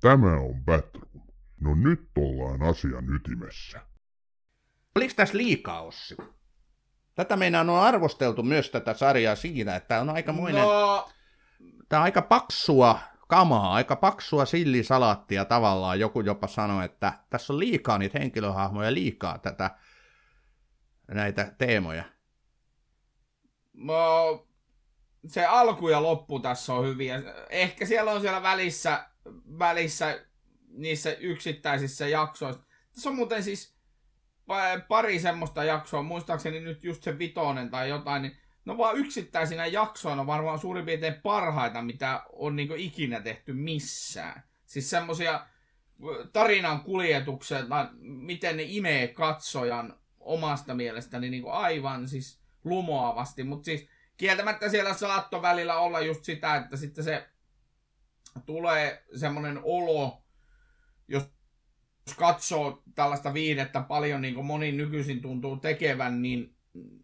Tämä on Batroom. No nyt ollaan asian ytimessä. Oliko tässä liikaa, Ossi? Tätä meidän on arvosteltu myös tätä sarjaa siinä, että tämä on aikamoinen... No... Tämä on aika paksua kamaa, aika paksua sillisalaattia tavallaan. Joku jopa sanoi, että tässä on liikaa niitä henkilöhahmoja, liikaa tätä näitä teemoja? No, se alku ja loppu tässä on hyviä. Ehkä siellä on siellä välissä, välissä niissä yksittäisissä jaksoissa. Tässä on muuten siis pari semmoista jaksoa, muistaakseni nyt just se vitonen tai jotain, niin no vaan yksittäisinä jaksoina varmaan suurin piirtein parhaita, mitä on niin ikinä tehty missään. Siis semmosia tarinan kuljetukset, miten ne imee katsojan omasta mielestäni niin kuin aivan siis lumoavasti, mutta siis kieltämättä siellä saattoi välillä olla just sitä, että sitten se tulee semmoinen olo, jos katsoo tällaista viidettä paljon, niin kuin moni nykyisin tuntuu tekevän, niin,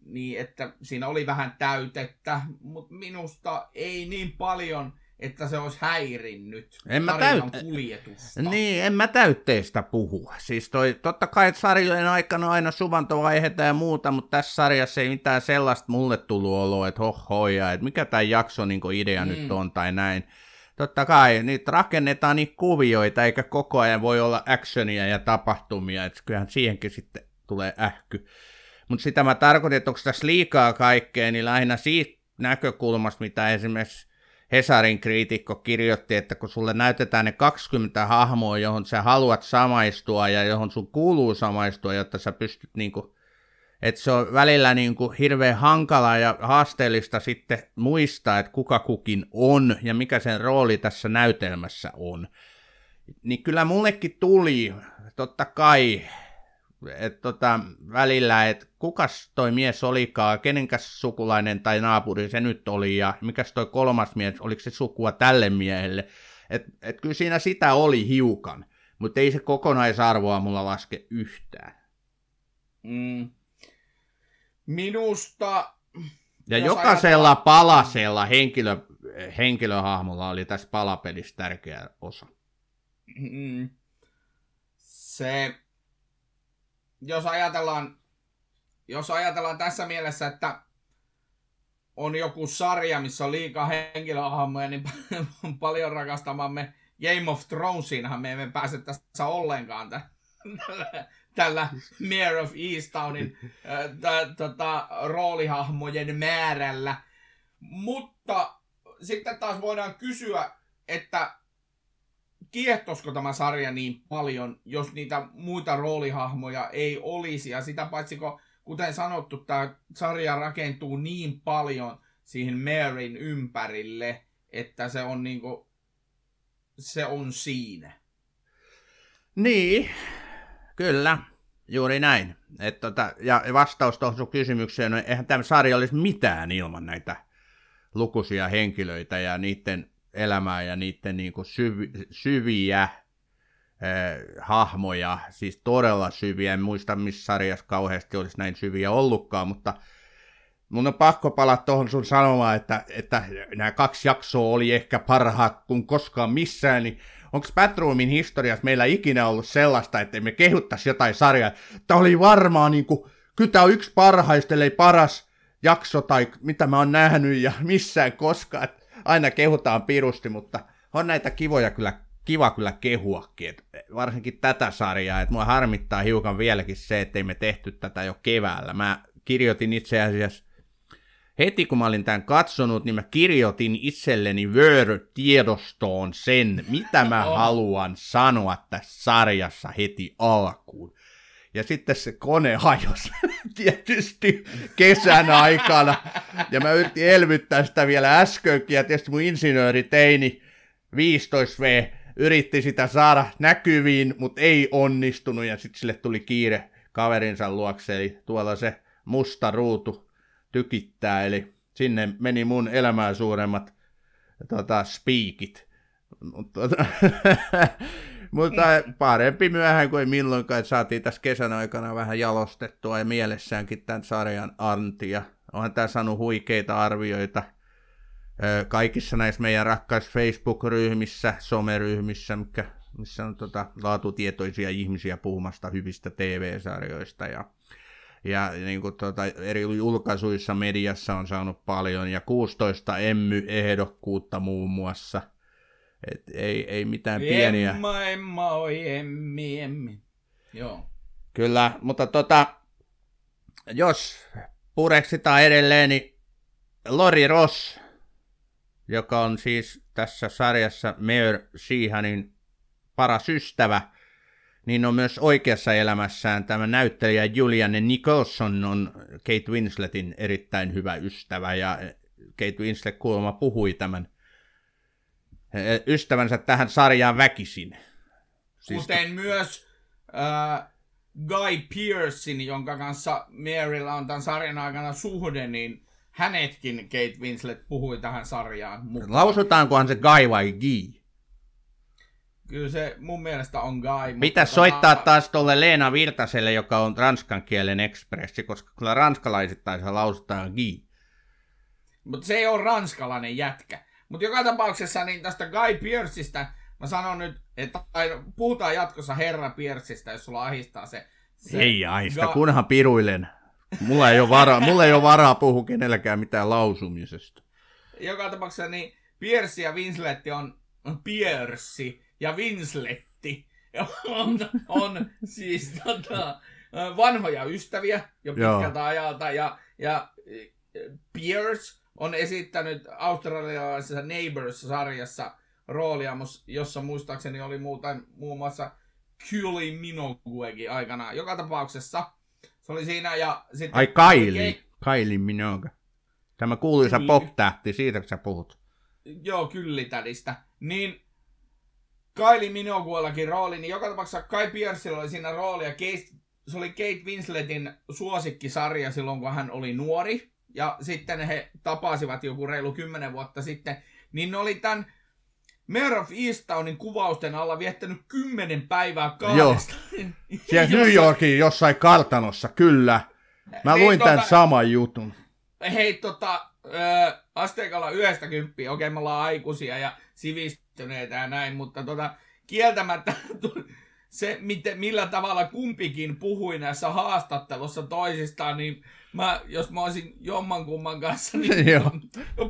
niin että siinä oli vähän täytettä, mutta minusta ei niin paljon – että se olisi häirinnyt en mä täyt... kuljetusta. Niin, en mä täytteestä puhu. Siis toi, totta kai sarjojen aikana aina suvantovaiheita ja muuta, mutta tässä sarjassa ei mitään sellaista mulle tullut oloa, että hohoja, että mikä tämä jakso niin idea mm. nyt on tai näin. Totta kai, niitä rakennetaan niin kuvioita, eikä koko ajan voi olla actionia ja tapahtumia, että kyllähän siihenkin sitten tulee ähky. Mutta sitä mä tarkoitin, että onko tässä liikaa kaikkea, niin lähinnä siitä näkökulmasta, mitä esimerkiksi Hesarin kriitikko kirjoitti, että kun sulle näytetään ne 20 hahmoa, johon sä haluat samaistua ja johon sun kuuluu samaistua, jotta sä pystyt niinku, että se on välillä niinku hirveän hankala ja haasteellista sitten muistaa, että kuka kukin on ja mikä sen rooli tässä näytelmässä on. niin kyllä mullekin tuli, totta kai, että tota, välillä, että kukas toi mies olikaan, kenenkäs sukulainen tai naapuri se nyt oli, ja mikäs toi kolmas mies, oliko se sukua tälle miehelle. Että et kyllä siinä sitä oli hiukan, mutta ei se kokonaisarvoa mulla laske yhtään. Mm. Minusta... Ja jokaisella ajatellaan- palasella henkilö, henkilöhahmolla oli tässä palapelissä tärkeä osa. Mm. Se, jos ajatellaan, jos ajatellaan tässä mielessä, että on joku sarja, missä on liikaa henkilöhahmoja, niin paljon rakastamamme Game of Thronesiinhan me emme pääse tässä ollenkaan tä- tällä, Mayor of Eastownin äh, tä- tota, roolihahmojen määrällä. Mutta sitten taas voidaan kysyä, että kiehtosko tämä sarja niin paljon, jos niitä muita roolihahmoja ei olisi. Ja sitä paitsi, kun, kuten sanottu, tämä sarja rakentuu niin paljon siihen Maryn ympärille, että se on niinku, se on siinä. Niin, kyllä, juuri näin. Et tota, ja vastaus tuohon sun kysymykseen, no eihän tämä sarja olisi mitään ilman näitä lukuisia henkilöitä ja niiden elämää ja niiden niinku syvi, syviä äh, hahmoja, siis todella syviä. En muista, missä sarjassa kauheasti olisi näin syviä ollutkaan, mutta mun on pakko palata tuohon sun sanomaan, että, että nämä kaksi jaksoa oli ehkä parhaat kuin koskaan missään, niin onko Batroomin historiassa meillä ikinä ollut sellaista, että me kehuttaisi jotain sarjaa? Tämä oli varmaan niin kuin, kyllä tämä on yksi parhaista, paras jakso tai mitä mä oon nähnyt ja missään koskaan. Aina kehutaan pirusti, mutta on näitä kivoja kyllä, kiva kyllä kehuakin, et varsinkin tätä sarjaa. Et mua harmittaa hiukan vieläkin se, ettei me tehty tätä jo keväällä. Mä kirjoitin itse asiassa heti kun mä olin tämän katsonut, niin mä kirjoitin itselleni Word-tiedostoon sen, mitä mä Oh. haluan sanoa tässä sarjassa heti alkuun. Ja sitten se kone hajosi tietysti kesän aikana. Ja mä yritin elvyttää sitä vielä äskenkin, ja tietysti mun insinööriteini 15V yritti sitä saada näkyviin, mutta ei onnistunut, ja sitten sille tuli kiire kaverinsa luokse, eli tuolla se musta ruutu tykittää, eli sinne meni mun elämää suuremmat tota, spiikit. Mutta, tota, mutta parempi myöhään kuin milloinkaan, että saatiin tässä kesän aikana vähän jalostettua ja mielessäänkin tämän sarjan anti. Ja onhan tämä saanut huikeita arvioita kaikissa näissä meidän rakkaissa Facebook-ryhmissä, someryhmissä, mikä, missä on tota, laatutietoisia ihmisiä puhumasta hyvistä TV-sarjoista ja ja niin kuin tuota, eri julkaisuissa mediassa on saanut paljon, ja 16 Emmy-ehdokkuutta muun muassa. Et ei, ei mitään pieniä. Emma, Emma, oi emmi, emmi. Joo. Kyllä, mutta tota, jos pureksitaan edelleen, niin Lori Ross, joka on siis tässä sarjassa Mayor Sheehanin paras ystävä, niin on myös oikeassa elämässään tämä näyttelijä Julianne Nicholson on Kate Winsletin erittäin hyvä ystävä, ja Kate Winslet kuulemma puhui tämän ystävänsä tähän sarjaan väkisin. Siis Kuten myös äh, Guy Pearcein, jonka kanssa Marylla on tämän sarjan aikana suhde, niin hänetkin Kate Winslet puhui tähän sarjaan mukaan. Lausutaankohan se Guy vai Guy? Kyllä se mun mielestä on Guy. mutta Pitäisi tota- soittaa taas tuolle Leena Virtaselle, joka on ranskan kielen ekspressi, koska kyllä ranskalaisittain se lausutaan Guy. Mutta se ei ole ranskalainen jätkä. Mutta joka tapauksessa niin tästä Guy Pearceista mä sanon nyt, että tai puhutaan jatkossa herra Pearceista, jos sulla ahistaa se. se Ei aista, Ga- kunhan piruilen. Mulla ei ole varaa, mulla ei ole varaa puhua kenelläkään mitään lausumisesta. Joka tapauksessa niin Pierce ja Winsletti on Pierce ja Winsletti. On, on siis tota, vanhoja ystäviä jo Joo. pitkältä ajalta. Ja, ja Pierce on esittänyt australialaisessa Neighbors-sarjassa roolia, jossa muistaakseni oli muuten, muun muassa Kylie Minoguekin aikanaan. Joka tapauksessa se oli siinä ja sitten... Ai Kylie, Kylie Minogue. Tämä kuuluisa pop-tähti, siitä sä puhut. Joo, kyllitädistä. Niin Kylie Minoguellakin rooli, niin joka tapauksessa Kai Pierceillä oli siinä rooli, ja Kate, se oli Kate Winsletin suosikkisarja silloin, kun hän oli nuori, ja sitten he tapasivat joku reilu kymmenen vuotta sitten, niin ne oli tämän Mayor of Easttownin kuvausten alla viettänyt kymmenen päivää kahdesta. Siellä New Yorkin jossain kartanossa, kyllä. Mä niin, luin tämän tota, saman jutun. Hei, tota, ö, asteikalla yhdestä kymppiä, okei me ollaan aikuisia ja sivistyneitä ja näin, mutta tota, kieltämättä se, miten, millä tavalla kumpikin puhui näissä haastattelussa toisistaan, niin mä, jos mä olisin jommankumman kanssa niin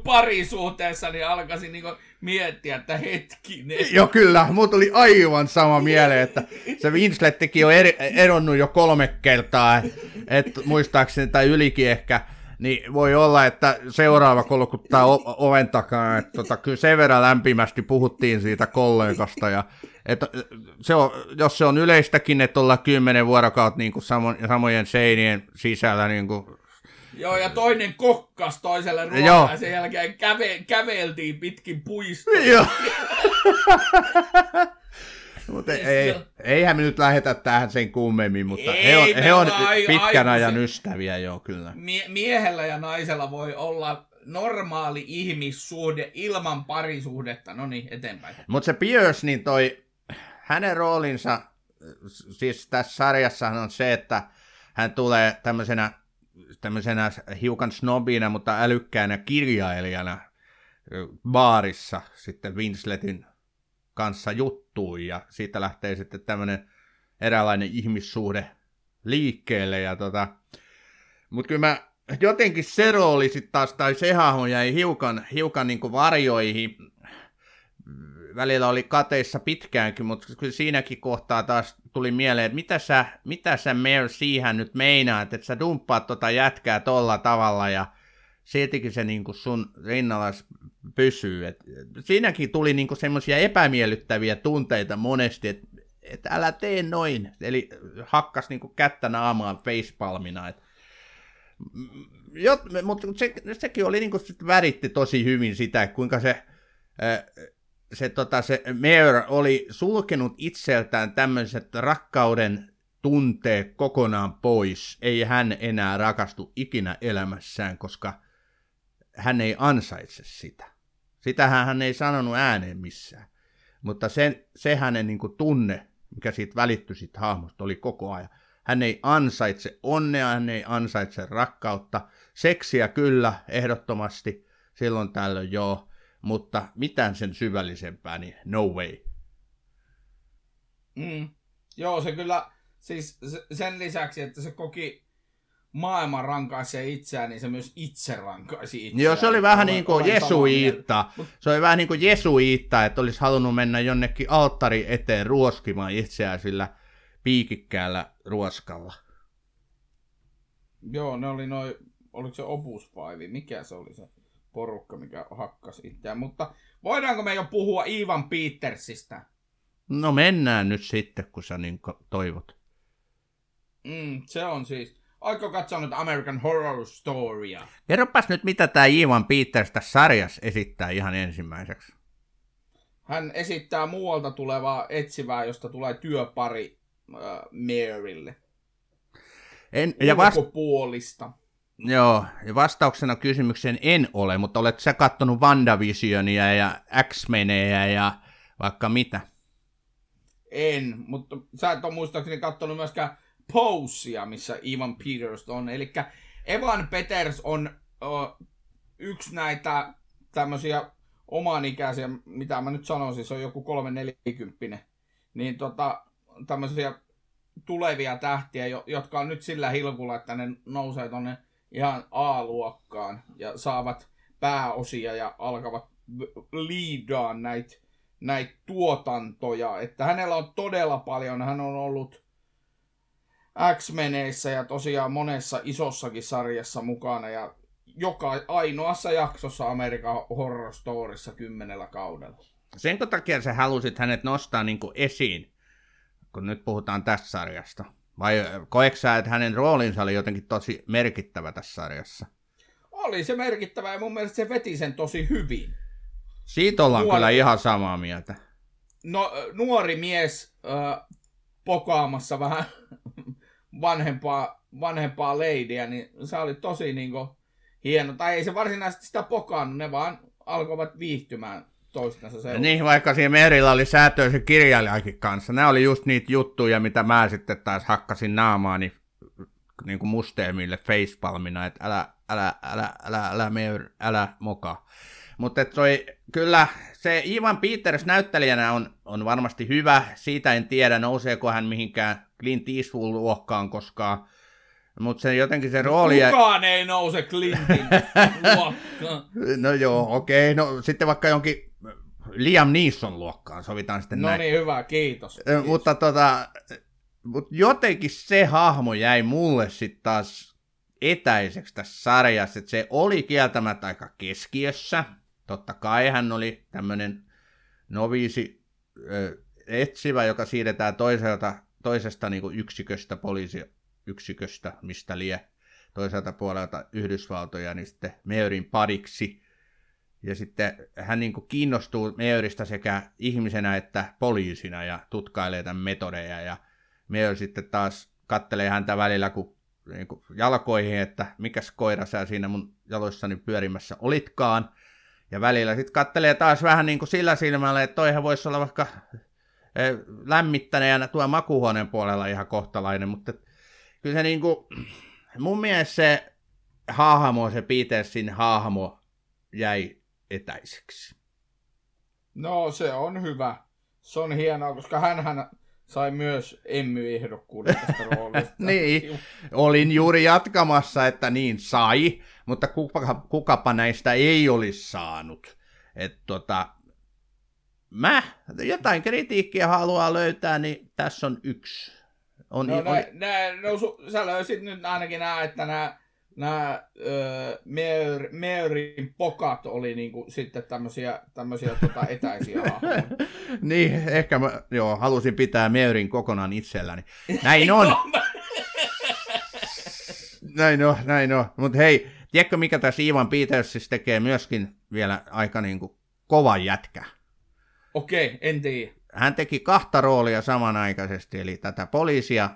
parisuhteessa, niin alkaisin niin miettiä, että hetkinen. Joo, kyllä. Mulla tuli aivan sama mieleen, että se Winslettikin on eri, eronnut jo kolme kertaa, että muistaakseni tai ylikin ehkä. Niin voi olla, että seuraava kolkuttaa oven takaa, että tota, kyllä sen verran lämpimästi puhuttiin siitä kollegasta ja että se on, jos se on yleistäkin, että ollaan kymmenen vuorokautta niin kuin samo, samojen seinien sisällä niin kuin Joo, ja toinen kokkas toiselle ruokaa, ja sen jälkeen käve, käveltiin pitkin puistoa. Joo. mutta siis ei, eihän me nyt lähetä tähän sen kummemmin, mutta ei, he on, he on pitkän ajan ystäviä, joo kyllä. Mie- miehellä ja naisella voi olla normaali ihmissuhde ilman parisuhdetta. No niin, eteenpäin. Mutta se Pierce, niin toi, hänen roolinsa, siis tässä sarjassa on se, että hän tulee tämmöisenä tämmöisenä hiukan snobina, mutta älykkäänä kirjailijana baarissa sitten Winsletin kanssa juttui ja siitä lähtee sitten tämmöinen eräänlainen ihmissuhde liikkeelle. Ja tota, mutta kyllä mä jotenkin se rooli sitten taas, tai se hahmo jäi hiukan, hiukan niin varjoihin, välillä oli kateissa pitkäänkin, mutta kyllä siinäkin kohtaa taas tuli mieleen, että mitä sä, mitä sä Mare siihen nyt meinaat, että sä dumppaat tota jätkää tolla tavalla ja siltikin se niin kuin sun rinnalla pysyy. Et siinäkin tuli niin semmoisia epämiellyttäviä tunteita monesti, että et älä tee noin. Eli hakkas niin kättä naamaan facepalmina. Et, jot, mutta se, sekin oli niin kuin, väritti tosi hyvin sitä, kuinka se se, tota, se Mayor oli sulkenut itseltään tämmöiset rakkauden tunteet kokonaan pois. Ei hän enää rakastu ikinä elämässään, koska hän ei ansaitse sitä. Sitähän hän ei sanonut ääneen missään. Mutta se, se hänen niin kuin, tunne, mikä siitä välittyi siitä hahmosta, oli koko ajan. Hän ei ansaitse onnea, hän ei ansaitse rakkautta. Seksiä kyllä, ehdottomasti, silloin tällöin joo mutta mitään sen syvällisempää, niin no way. Mm. Joo, se kyllä, siis sen lisäksi, että se koki maailman rankaisee itseään, niin se myös itse rankaisi itseään. Joo, se oli vähän niin kuin jesuiitta. Se oli vähän niin kuin jesuiitta, että olisi halunnut mennä jonnekin alttari eteen ruoskimaan itseään sillä piikikkäällä ruoskalla. Joo, ne oli noin, oliko se Opus 5, mikä se oli se? Porukka, mikä hakkas itseään. Mutta voidaanko me jo puhua Ivan Petersistä? No mennään nyt sitten, kun sä niin toivot. Mm, se on siis. Aiko katsoa nyt American Horror Storya? Kerropas nyt, mitä tämä Ivan Peters tässä sarjassa esittää ihan ensimmäiseksi. Hän esittää muualta tulevaa etsivää, josta tulee työpari äh, Marylle. En, ja vast... Ulkopuolista. Joo, ja vastauksena kysymykseen en ole, mutta olet sä kattonut WandaVisionia ja X-Meneja ja vaikka mitä? En, mutta sä et ole muistaakseni kattonut myöskään Posea, missä Ivan Peters on. Eli Evan Peters on o, yksi näitä tämmöisiä omanikäisiä, mitä mä nyt sanoisin, se on joku 340 niin tota, tämmöisiä tulevia tähtiä, jotka on nyt sillä hilkulla, että ne nousee tonne ihan A-luokkaan ja saavat pääosia ja alkavat liidaa näitä näitä tuotantoja. Että hänellä on todella paljon, hän on ollut X-meneissä ja tosiaan monessa isossakin sarjassa mukana ja joka ainoassa jaksossa Amerikan Horror Storyssa kymmenellä kaudella. Sen takia sä halusit hänet nostaa niin esiin, kun nyt puhutaan tästä sarjasta? Vai koetko sä, että hänen roolinsa oli jotenkin tosi merkittävä tässä sarjassa? Oli se merkittävä ja mun mielestä se veti sen tosi hyvin. Siitä ollaan Nuori... kyllä ihan samaa mieltä. no, nuori mies ö, pokaamassa vähän vanhempaa, vanhempaa leidiä, niin se oli tosi niinku hieno. Tai ei se varsinaisesti sitä pokaannut, ne vaan alkoivat viihtymään toistensa seuraan. Niin, vaikka siinä Merillä oli säätöisen kirjailijakin kanssa. Nämä oli just niitä juttuja, mitä mä sitten taas hakkasin naamaani niin kuin musteemille facepalmina, että älä, älä, älä, älä, älä, älä, älä moka. Mutta toi, kyllä se Ivan Peters näyttelijänä on, on varmasti hyvä. Siitä en tiedä, nouseeko hän mihinkään Clint Eastwood-luokkaan koskaan. Mutta se jotenkin se rooli... Kukaan ei nouse Clintin luokkaan. No joo, okei. Okay. No sitten vaikka jonkin Liam Neeson luokkaan, sovitaan sitten no näin. niin, hyvä, kiitos. kiitos. Mutta tota, mut jotenkin se hahmo jäi mulle sitten taas etäiseksi tässä sarjassa, että se oli kieltämättä aika keskiössä. Totta kai hän oli tämmöinen noviisi ö, etsivä, joka siirretään toiselta, toisesta niin yksiköstä, poliisiyksiköstä, mistä lie toiselta puolelta Yhdysvaltoja, niin sitten Meurin pariksi. Ja sitten hän niin kuin kiinnostuu Meurista sekä ihmisenä että poliisina ja tutkailee tämän metodeja. Ja Meur sitten taas kattelee häntä välillä kun, niin kuin jalkoihin, että mikäs koira sä siinä mun jaloissani pyörimässä olitkaan. Ja välillä sitten kattelee taas vähän niin kuin sillä silmällä, että toihan voisi olla vaikka lämmittäneenä tuo makuhuoneen puolella ihan kohtalainen, mutta kyllä se niin kuin, mun mielestä se hahmo, se Petersin hahmo jäi etäiseksi. No se on hyvä. Se on hienoa, koska hän sai myös Emmy-ehdokkuuden tästä roolista. niin, olin juuri jatkamassa, että niin sai, mutta kuka, kukapa näistä ei olisi saanut. Et tota, mä jotain kritiikkiä haluaa löytää, niin tässä on yksi. On, no, on... Nä, nä, no su, sä löysit nyt ainakin nämä, että nämä nämä öö, Meur, Meurin pokat oli niinku sitten tämmöisiä, tämmöisiä tota etäisiä niin, ehkä mä joo, halusin pitää Meurin kokonaan itselläni. Näin on. näin on, näin on. Mutta hei, tiedätkö mikä tässä Ivan Petersissa tekee myöskin vielä aika niinku kova jätkä? Okei, okay, en tiedä. Hän teki kahta roolia samanaikaisesti, eli tätä poliisia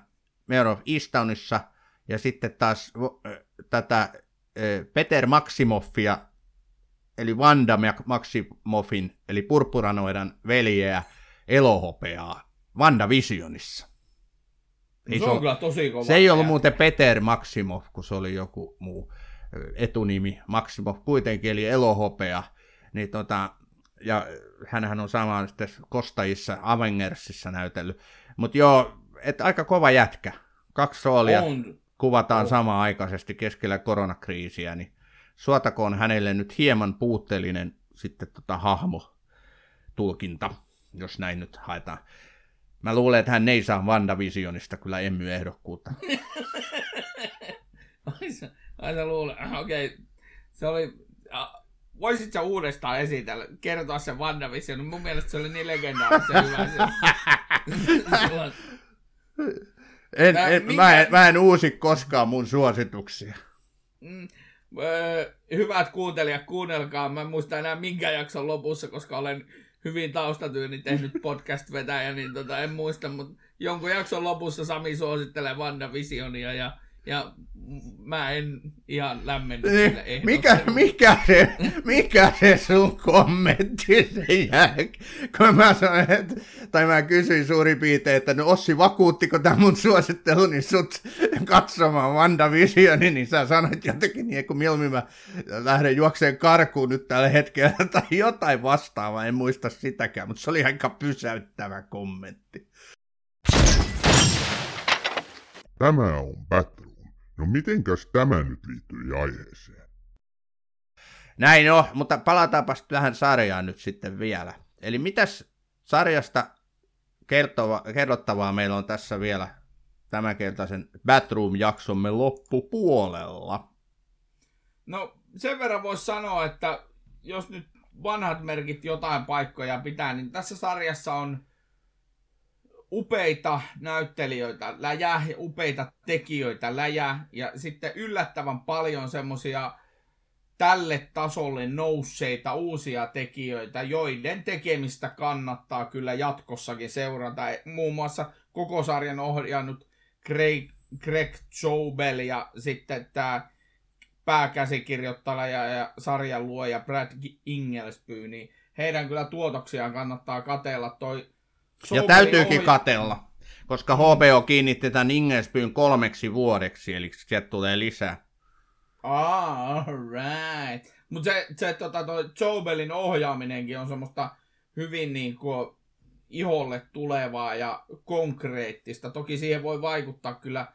Mayor of Easttownissa ja sitten taas tätä Peter Maximoffia, eli Vanda Maximoffin, eli Purpuranoidan veljeä, elohopeaa, Vanda Visionissa. Ei se, se on kyllä tosi kova. Se ei ollut muuten Peter Maximoff, kun se oli joku muu etunimi. Maximoff kuitenkin, eli elohopea. Niin tota, ja hänhän on sama sitten Kostajissa, Avengersissa näytellyt. Mutta joo, et aika kova jätkä. Kaksi roolia. On kuvataan samaaikaisesti keskellä koronakriisiä, niin suotakoon hänelle nyt hieman puutteellinen sitten tota hahmo tulkinta, jos näin nyt haetaan. Mä luulen, että hän ei saa WandaVisionista kyllä Emmy-ehdokkuutta. ai sä, ai sä luulet, okei. Okay. Se oli, voisit sä uudestaan esitellä, kertoa sen WandaVision, mun mielestä se oli niin legendaarisen hyvä. Se, en, mä, en, mä, en, mä en uusi koskaan mun suosituksia. Mm, öö, hyvät kuuntelijat, kuunnelkaa. Mä en muista enää minkä jakson lopussa, koska olen hyvin taustatyyni tehnyt podcast-vetäjä, niin tota, en muista, mutta jonkun jakson lopussa Sami suosittelee Visionia ja ja mä en ihan lämmennyt niin, mikä, mikä, se, mikä se sun kommentti sen jälkeen, kun mä sanoin, että, tai mä kysyin suurin piirtein, että no Ossi vakuuttiko tämä mun suosittelu, niin sut katsomaan WandaVisioni, niin sä sanoit jotenkin niin, kun mieluummin mä lähden juokseen karkuun nyt tällä hetkellä, tai jotain vastaavaa, en muista sitäkään, mutta se oli aika pysäyttävä kommentti. Tämä on Battle No mitenkäs tämä nyt liittyy aiheeseen? Näin on, mutta palataanpa tähän sarjaan nyt sitten vielä. Eli mitäs sarjasta kertova, kerrottavaa meillä on tässä vielä tämänkertaisen Batroom-jaksomme loppupuolella? No sen verran voisi sanoa, että jos nyt vanhat merkit jotain paikkoja pitää, niin tässä sarjassa on upeita näyttelijöitä läjä ja upeita tekijöitä läjä ja sitten yllättävän paljon semmosia tälle tasolle nousseita uusia tekijöitä, joiden tekemistä kannattaa kyllä jatkossakin seurata. Muun muassa koko sarjan ohjannut Craig, Greg Jobel ja sitten tämä pääkäsikirjoittaja ja, ja sarjan luoja Brad Inglesby, niin heidän kyllä tuotoksiaan kannattaa katella. Toi ja täytyykin ohja- katella, koska HBO kiinnitti tämän Inglesbyn kolmeksi vuodeksi, eli sieltä tulee lisää. Ah, right. Mutta se, se tota, toi Jobelin ohjaaminenkin on semmoista hyvin niin kuin iholle tulevaa ja konkreettista. Toki siihen voi vaikuttaa kyllä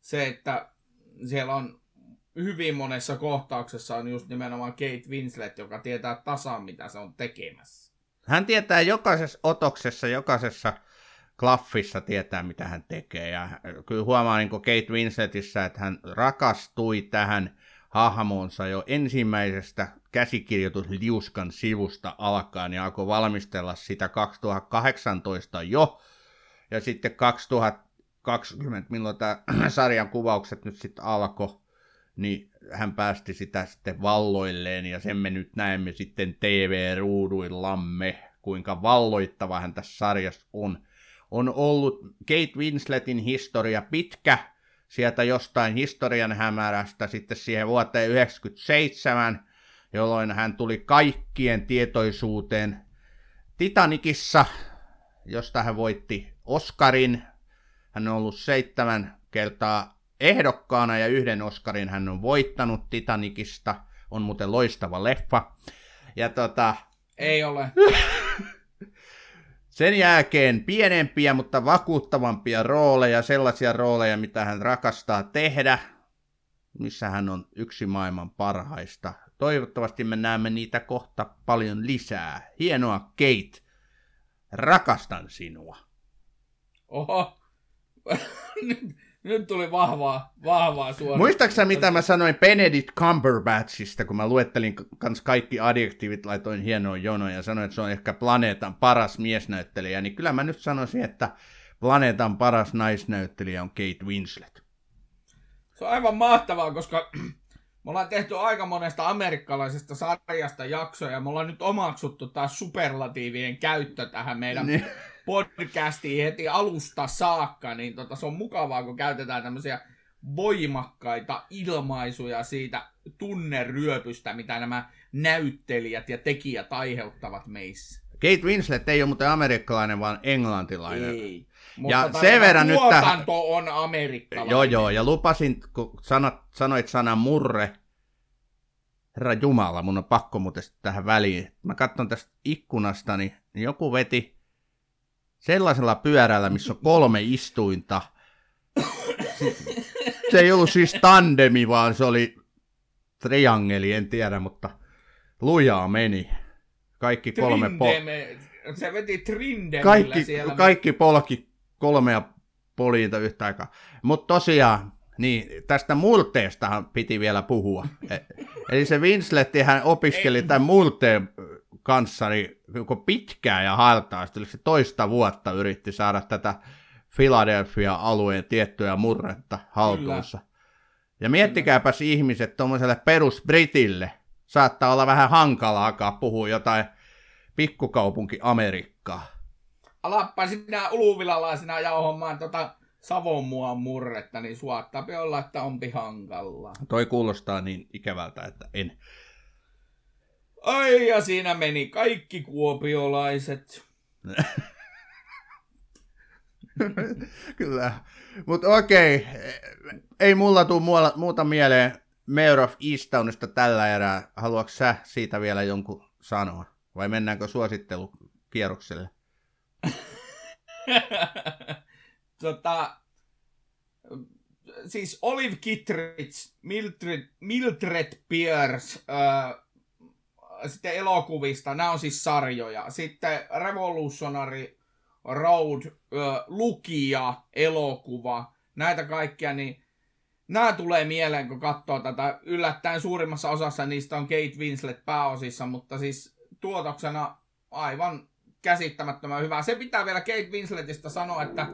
se, että siellä on hyvin monessa kohtauksessa on just nimenomaan Kate Winslet, joka tietää tasan, mitä se on tekemässä. Hän tietää jokaisessa otoksessa, jokaisessa klaffissa tietää, mitä hän tekee. Ja kyllä huomaa niin Kate Winsletissä, että hän rakastui tähän hahmonsa jo ensimmäisestä käsikirjoitusliuskan sivusta alkaen ja alkoi valmistella sitä 2018 jo. Ja sitten 2020, milloin tämä sarjan kuvaukset nyt sitten alkoi, niin hän päästi sitä sitten valloilleen ja sen me nyt näemme sitten TV-ruuduillamme, kuinka valloittava hän tässä sarjassa on. On ollut Kate Winsletin historia pitkä, sieltä jostain historian hämärästä sitten siihen vuoteen 1997, jolloin hän tuli kaikkien tietoisuuteen Titanikissa, josta hän voitti Oscarin. Hän on ollut seitsemän kertaa ehdokkaana ja yhden Oscarin hän on voittanut Titanikista. On muuten loistava leffa. Ja tota... Ei ole. Sen jälkeen pienempiä, mutta vakuuttavampia rooleja, sellaisia rooleja, mitä hän rakastaa tehdä, missä hän on yksi maailman parhaista. Toivottavasti me näemme niitä kohta paljon lisää. Hienoa, Kate. Rakastan sinua. Oho. Nyt tuli vahvaa, vahvaa suoraan. Muistaaksä mitä mä sanoin Benedict Cumberbatchista, kun mä luettelin kans kaikki adjektiivit, laitoin hienoa jonoja ja sanoin, että se on ehkä planeetan paras miesnäyttelijä, niin kyllä mä nyt sanoisin, että planeetan paras naisnäyttelijä on Kate Winslet. Se on aivan mahtavaa, koska me ollaan tehty aika monesta amerikkalaisesta sarjasta jaksoja ja me ollaan nyt omaksuttu taas superlatiivien käyttö tähän meidän niin podcastiin heti alusta saakka, niin tota, se on mukavaa, kun käytetään tämmöisiä voimakkaita ilmaisuja siitä tunneryöpystä, mitä nämä näyttelijät ja tekijät aiheuttavat meissä. Kate Winslet ei ole muuten amerikkalainen, vaan englantilainen. Ei. Mutta ja sen verran nyt tähän... on amerikkalainen. Joo, joo, ja lupasin, kun sanot, sanoit sanan murre, Herra Jumala, mun on pakko muuten tähän väliin. Mä katson tästä ikkunasta, niin joku veti sellaisella pyörällä, missä on kolme istuinta. Se ei ollut siis tandemi, vaan se oli triangeli, en tiedä, mutta lujaa meni. Kaikki kolme po- Se veti trindemillä kaikki, siellä. Kaikki polki kolmea poliinta yhtä aikaa. Mutta tosiaan, niin, tästä multeestahan piti vielä puhua. E, eli se Winslet, hän opiskeli tämän multeen kanssa niin pitkään ja hartaasti, se toista vuotta yritti saada tätä Philadelphia-alueen tiettyä murretta haltuunsa. Kyllä. Ja miettikääpäs Kyllä. ihmiset tuommoiselle perusbritille, saattaa olla vähän hankalaa alkaa puhua jotain pikkukaupunki Amerikkaa. Alappa sinä uluvilalaisena jauhomaan tota Savonmuan murretta, niin suottaa olla, että onpi hankalla. Toi kuulostaa niin ikävältä, että en. Ai ja siinä meni kaikki kuopiolaiset. Kyllä. Mutta okei, ei mulla tule muuta mieleen Mayor of Easttownista tällä erää. Haluatko sä siitä vielä jonkun sanoa? Vai mennäänkö suosittelukierrokselle? tota, siis Olive Kittredge, Mildred, Mildred Pierce, äh, sitten elokuvista, nämä on siis sarjoja. Sitten Revolutionary Road, lukija, elokuva, näitä kaikkia, niin nämä tulee mieleen, kun katsoo tätä. Yllättäen suurimmassa osassa niistä on Kate Winslet pääosissa, mutta siis tuotoksena aivan käsittämättömän hyvä. Se pitää vielä Kate Winsletistä sanoa, että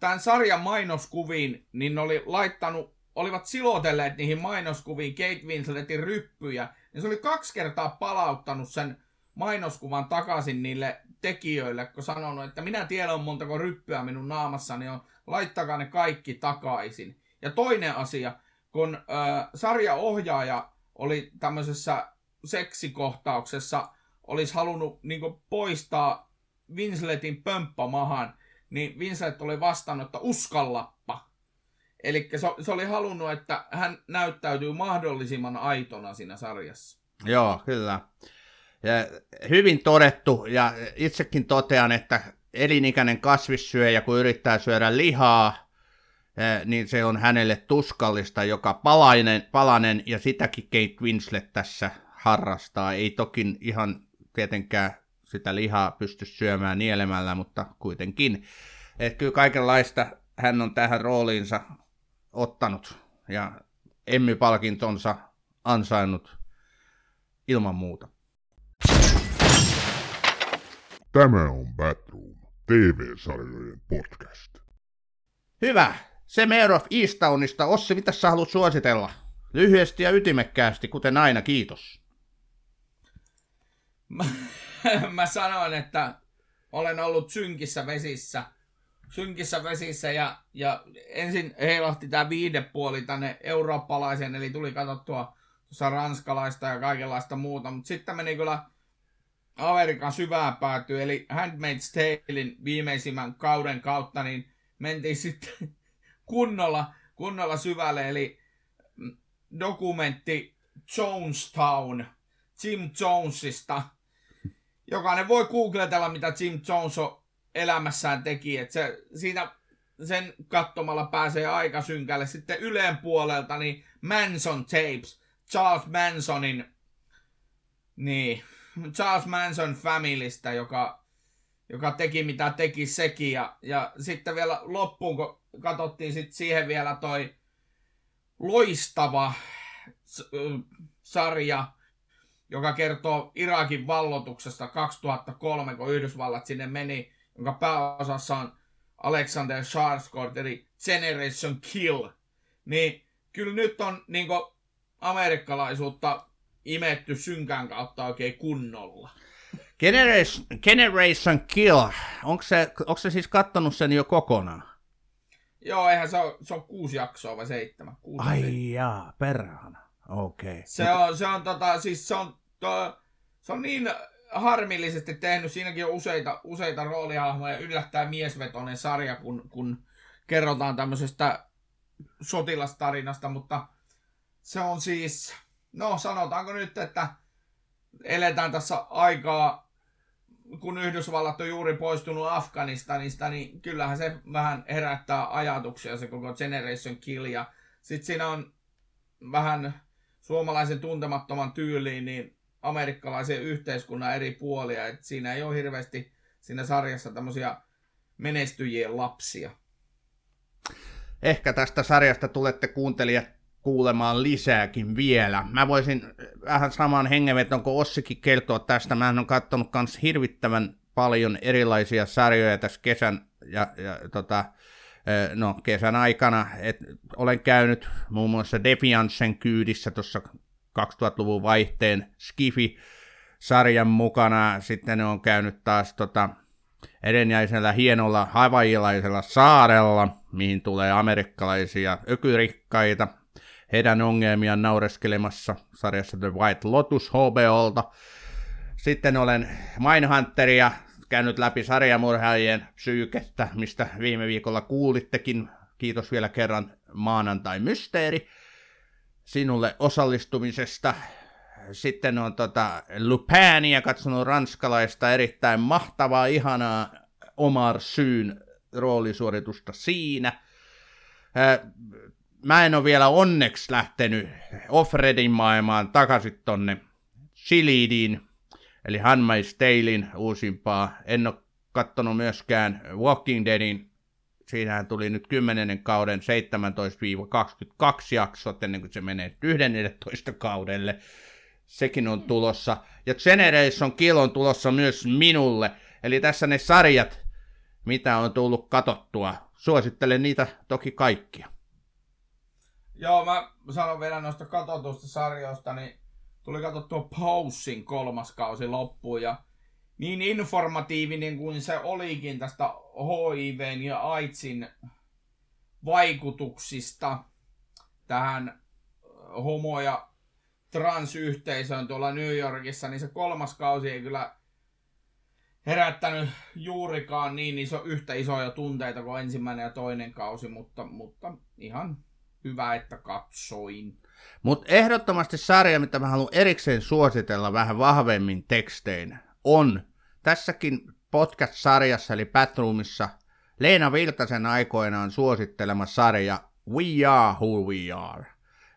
tämän sarjan mainoskuviin niin oli laittanut olivat silotelleet niihin mainoskuviin Kate Winsletin ryppyjä, niin se oli kaksi kertaa palauttanut sen mainoskuvan takaisin niille tekijöille, kun sanonut, että minä tiedän montako ryppyä minun naamassani on, laittakaa ne kaikki takaisin. Ja toinen asia, kun äh, sarjaohjaaja oli tämmöisessä seksikohtauksessa, olisi halunnut niin poistaa Winsletin pömppämahan, niin Winslet oli vastannut, että uskallappa. Eli se, se oli halunnut, että hän näyttäytyy mahdollisimman aitona siinä sarjassa. Joo, kyllä. Ja hyvin todettu, ja itsekin totean, että elinikäinen kasvissyöjä, kun yrittää syödä lihaa, niin se on hänelle tuskallista, joka palainen, palanen, ja sitäkin Kate Winslet tässä harrastaa. Ei toki ihan tietenkään sitä lihaa pysty syömään nielemällä, mutta kuitenkin. Että kyllä kaikenlaista hän on tähän rooliinsa ottanut ja Emmy-palkintonsa ansainnut ilman muuta. Tämä on Batroom, TV-sarjojen podcast. Hyvä. Se Mayor of Easttownista. Ossi, mitä sä haluat suositella? Lyhyesti ja ytimekkäästi, kuten aina, kiitos. Mä, mä sanoin, että olen ollut synkissä vesissä. Synkissä vesissä ja, ja ensin heilahti tämä viidepuoli tänne eurooppalaisen, eli tuli katsottua tuossa ranskalaista ja kaikenlaista muuta, mutta sitten meni kyllä Amerikan syvään päätyy, eli Handmaid's Talein viimeisimmän kauden kautta, niin mentiin sitten kunnolla, kunnolla syvälle, eli dokumentti Jonestown, Jim Jonesista. Jokainen voi googletella, mitä Jim Jones on elämässään teki, että se, siinä sen katsomalla pääsee aika synkälle. Sitten Yleen puolelta, niin Manson Tapes, Charles Mansonin, niin, Charles Manson Familystä, joka, joka teki mitä teki sekin. Ja, ja sitten vielä loppuun, kun katsottiin sit siihen vielä toi loistava sarja, joka kertoo Irakin vallotuksesta 2003, kun Yhdysvallat sinne meni, jonka pääosassa on Alexander Skarsgård, eli Generation Kill. Niin kyllä nyt on niin amerikkalaisuutta imetty synkän kautta oikein kunnolla. Generation, Generation Kill, onko se, onko se siis kattonut sen jo kokonaan? Joo, eihän se on, se on kuusi jaksoa vai seitsemän. Kuusi Ai seitsemän. jaa, perhana. Okei. Okay. Se on, se on, tota, siis se on, to, se on niin harmillisesti tehnyt, siinäkin on useita, useita roolihahmoja, yllättää miesvetoinen sarja, kun, kun kerrotaan tämmöisestä sotilastarinasta, mutta se on siis, no sanotaanko nyt, että eletään tässä aikaa, kun Yhdysvallat on juuri poistunut Afganistanista, niin kyllähän se vähän herättää ajatuksia se koko Generation Kill. Ja sitten siinä on vähän suomalaisen tuntemattoman tyyliin, niin amerikkalaisen yhteiskunnan eri puolia. Et siinä ei ole hirveästi siinä sarjassa tämmöisiä menestyjien lapsia. Ehkä tästä sarjasta tulette kuuntelijat kuulemaan lisääkin vielä. Mä voisin vähän saman hengenveton kuin Ossikin kertoa tästä. Mä oon katsonut myös hirvittävän paljon erilaisia sarjoja tässä kesän ja, ja tota, no, kesän aikana. Et olen käynyt muun muassa Defiancen kyydissä tuossa 2000-luvun vaihteen Skifi-sarjan mukana. Sitten ne on käynyt taas tota, edenjäisellä hienolla havailaisella saarella, mihin tulee amerikkalaisia ökyrikkaita, heidän ongelmiaan naureskelemassa sarjassa The White Lotus HBOlta. Sitten olen Mindhunteria käynyt läpi sarjamurhaajien psyykettä, mistä viime viikolla kuulittekin. Kiitos vielä kerran maanantai mysteeri sinulle osallistumisesta. Sitten on tota Lupania katsonut ranskalaista erittäin mahtavaa, ihanaa Omar Syyn roolisuoritusta siinä. Mä en ole vielä onneksi lähtenyt Offredin maailmaan takaisin tonne Chilidiin, eli Handmaid's Talein uusimpaa. En ole kattonut myöskään Walking Deadin Siinähän tuli nyt 10 kauden 17-22 jaksot ennen kuin se menee 11 kaudelle. Sekin on tulossa. Ja Generation Kill on tulossa myös minulle. Eli tässä ne sarjat, mitä on tullut katottua. Suosittelen niitä toki kaikkia. Joo, mä sanon vielä noista katsotusta sarjoista, niin tuli katsottua Poussin kolmas kausi loppuun ja niin informatiivinen kuin se olikin tästä HIVn ja AIDSin vaikutuksista tähän homo- ja transyhteisöön tuolla New Yorkissa, niin se kolmas kausi ei kyllä herättänyt juurikaan niin iso, yhtä isoja tunteita kuin ensimmäinen ja toinen kausi, mutta, mutta ihan hyvä, että katsoin. Mutta ehdottomasti sarja, mitä mä haluan erikseen suositella vähän vahvemmin tekstein, on tässäkin podcast-sarjassa, eli Batroomissa, Leena Viltasen aikoinaan suosittelema sarja We Are Who We Are.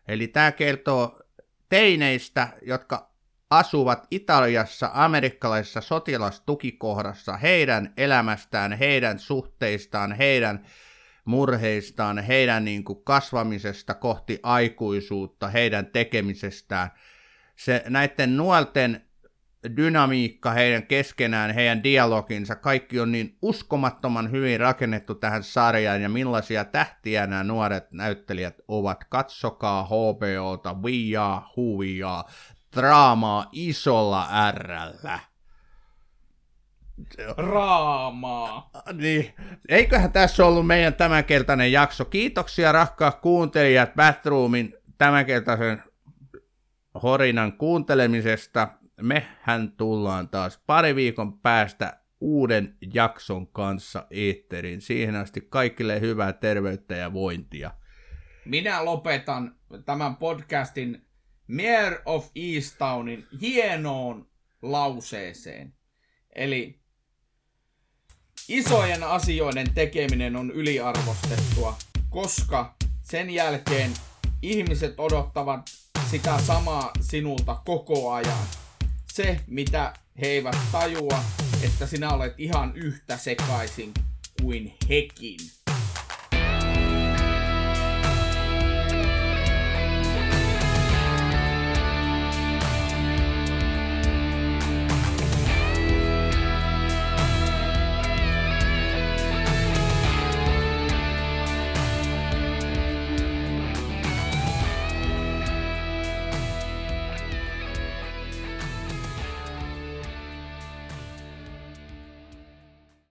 Eli tämä kertoo teineistä, jotka asuvat Italiassa amerikkalaisessa sotilastukikohdassa, heidän elämästään, heidän suhteistaan, heidän murheistaan, heidän niin kuin kasvamisesta kohti aikuisuutta, heidän tekemisestään. Se, näiden nuorten dynamiikka heidän keskenään, heidän dialoginsa, kaikki on niin uskomattoman hyvin rakennettu tähän sarjaan ja millaisia tähtiä nämä nuoret näyttelijät ovat. Katsokaa HBOta, We Are, draamaa isolla Rllä. Raamaa. Niin, eiköhän tässä ollut meidän tämänkertainen jakso. Kiitoksia rakkaat kuuntelijat Bathroomin tämänkertaisen horinan kuuntelemisesta. Mehän tullaan taas pari viikon päästä uuden jakson kanssa eetterin. Siihen asti kaikille hyvää terveyttä ja vointia. Minä lopetan tämän podcastin Mayor of Eastownin hienoon lauseeseen. Eli isojen asioiden tekeminen on yliarvostettua, koska sen jälkeen ihmiset odottavat sitä samaa sinulta koko ajan. Se, mitä he eivät tajua, että sinä olet ihan yhtä sekaisin kuin hekin.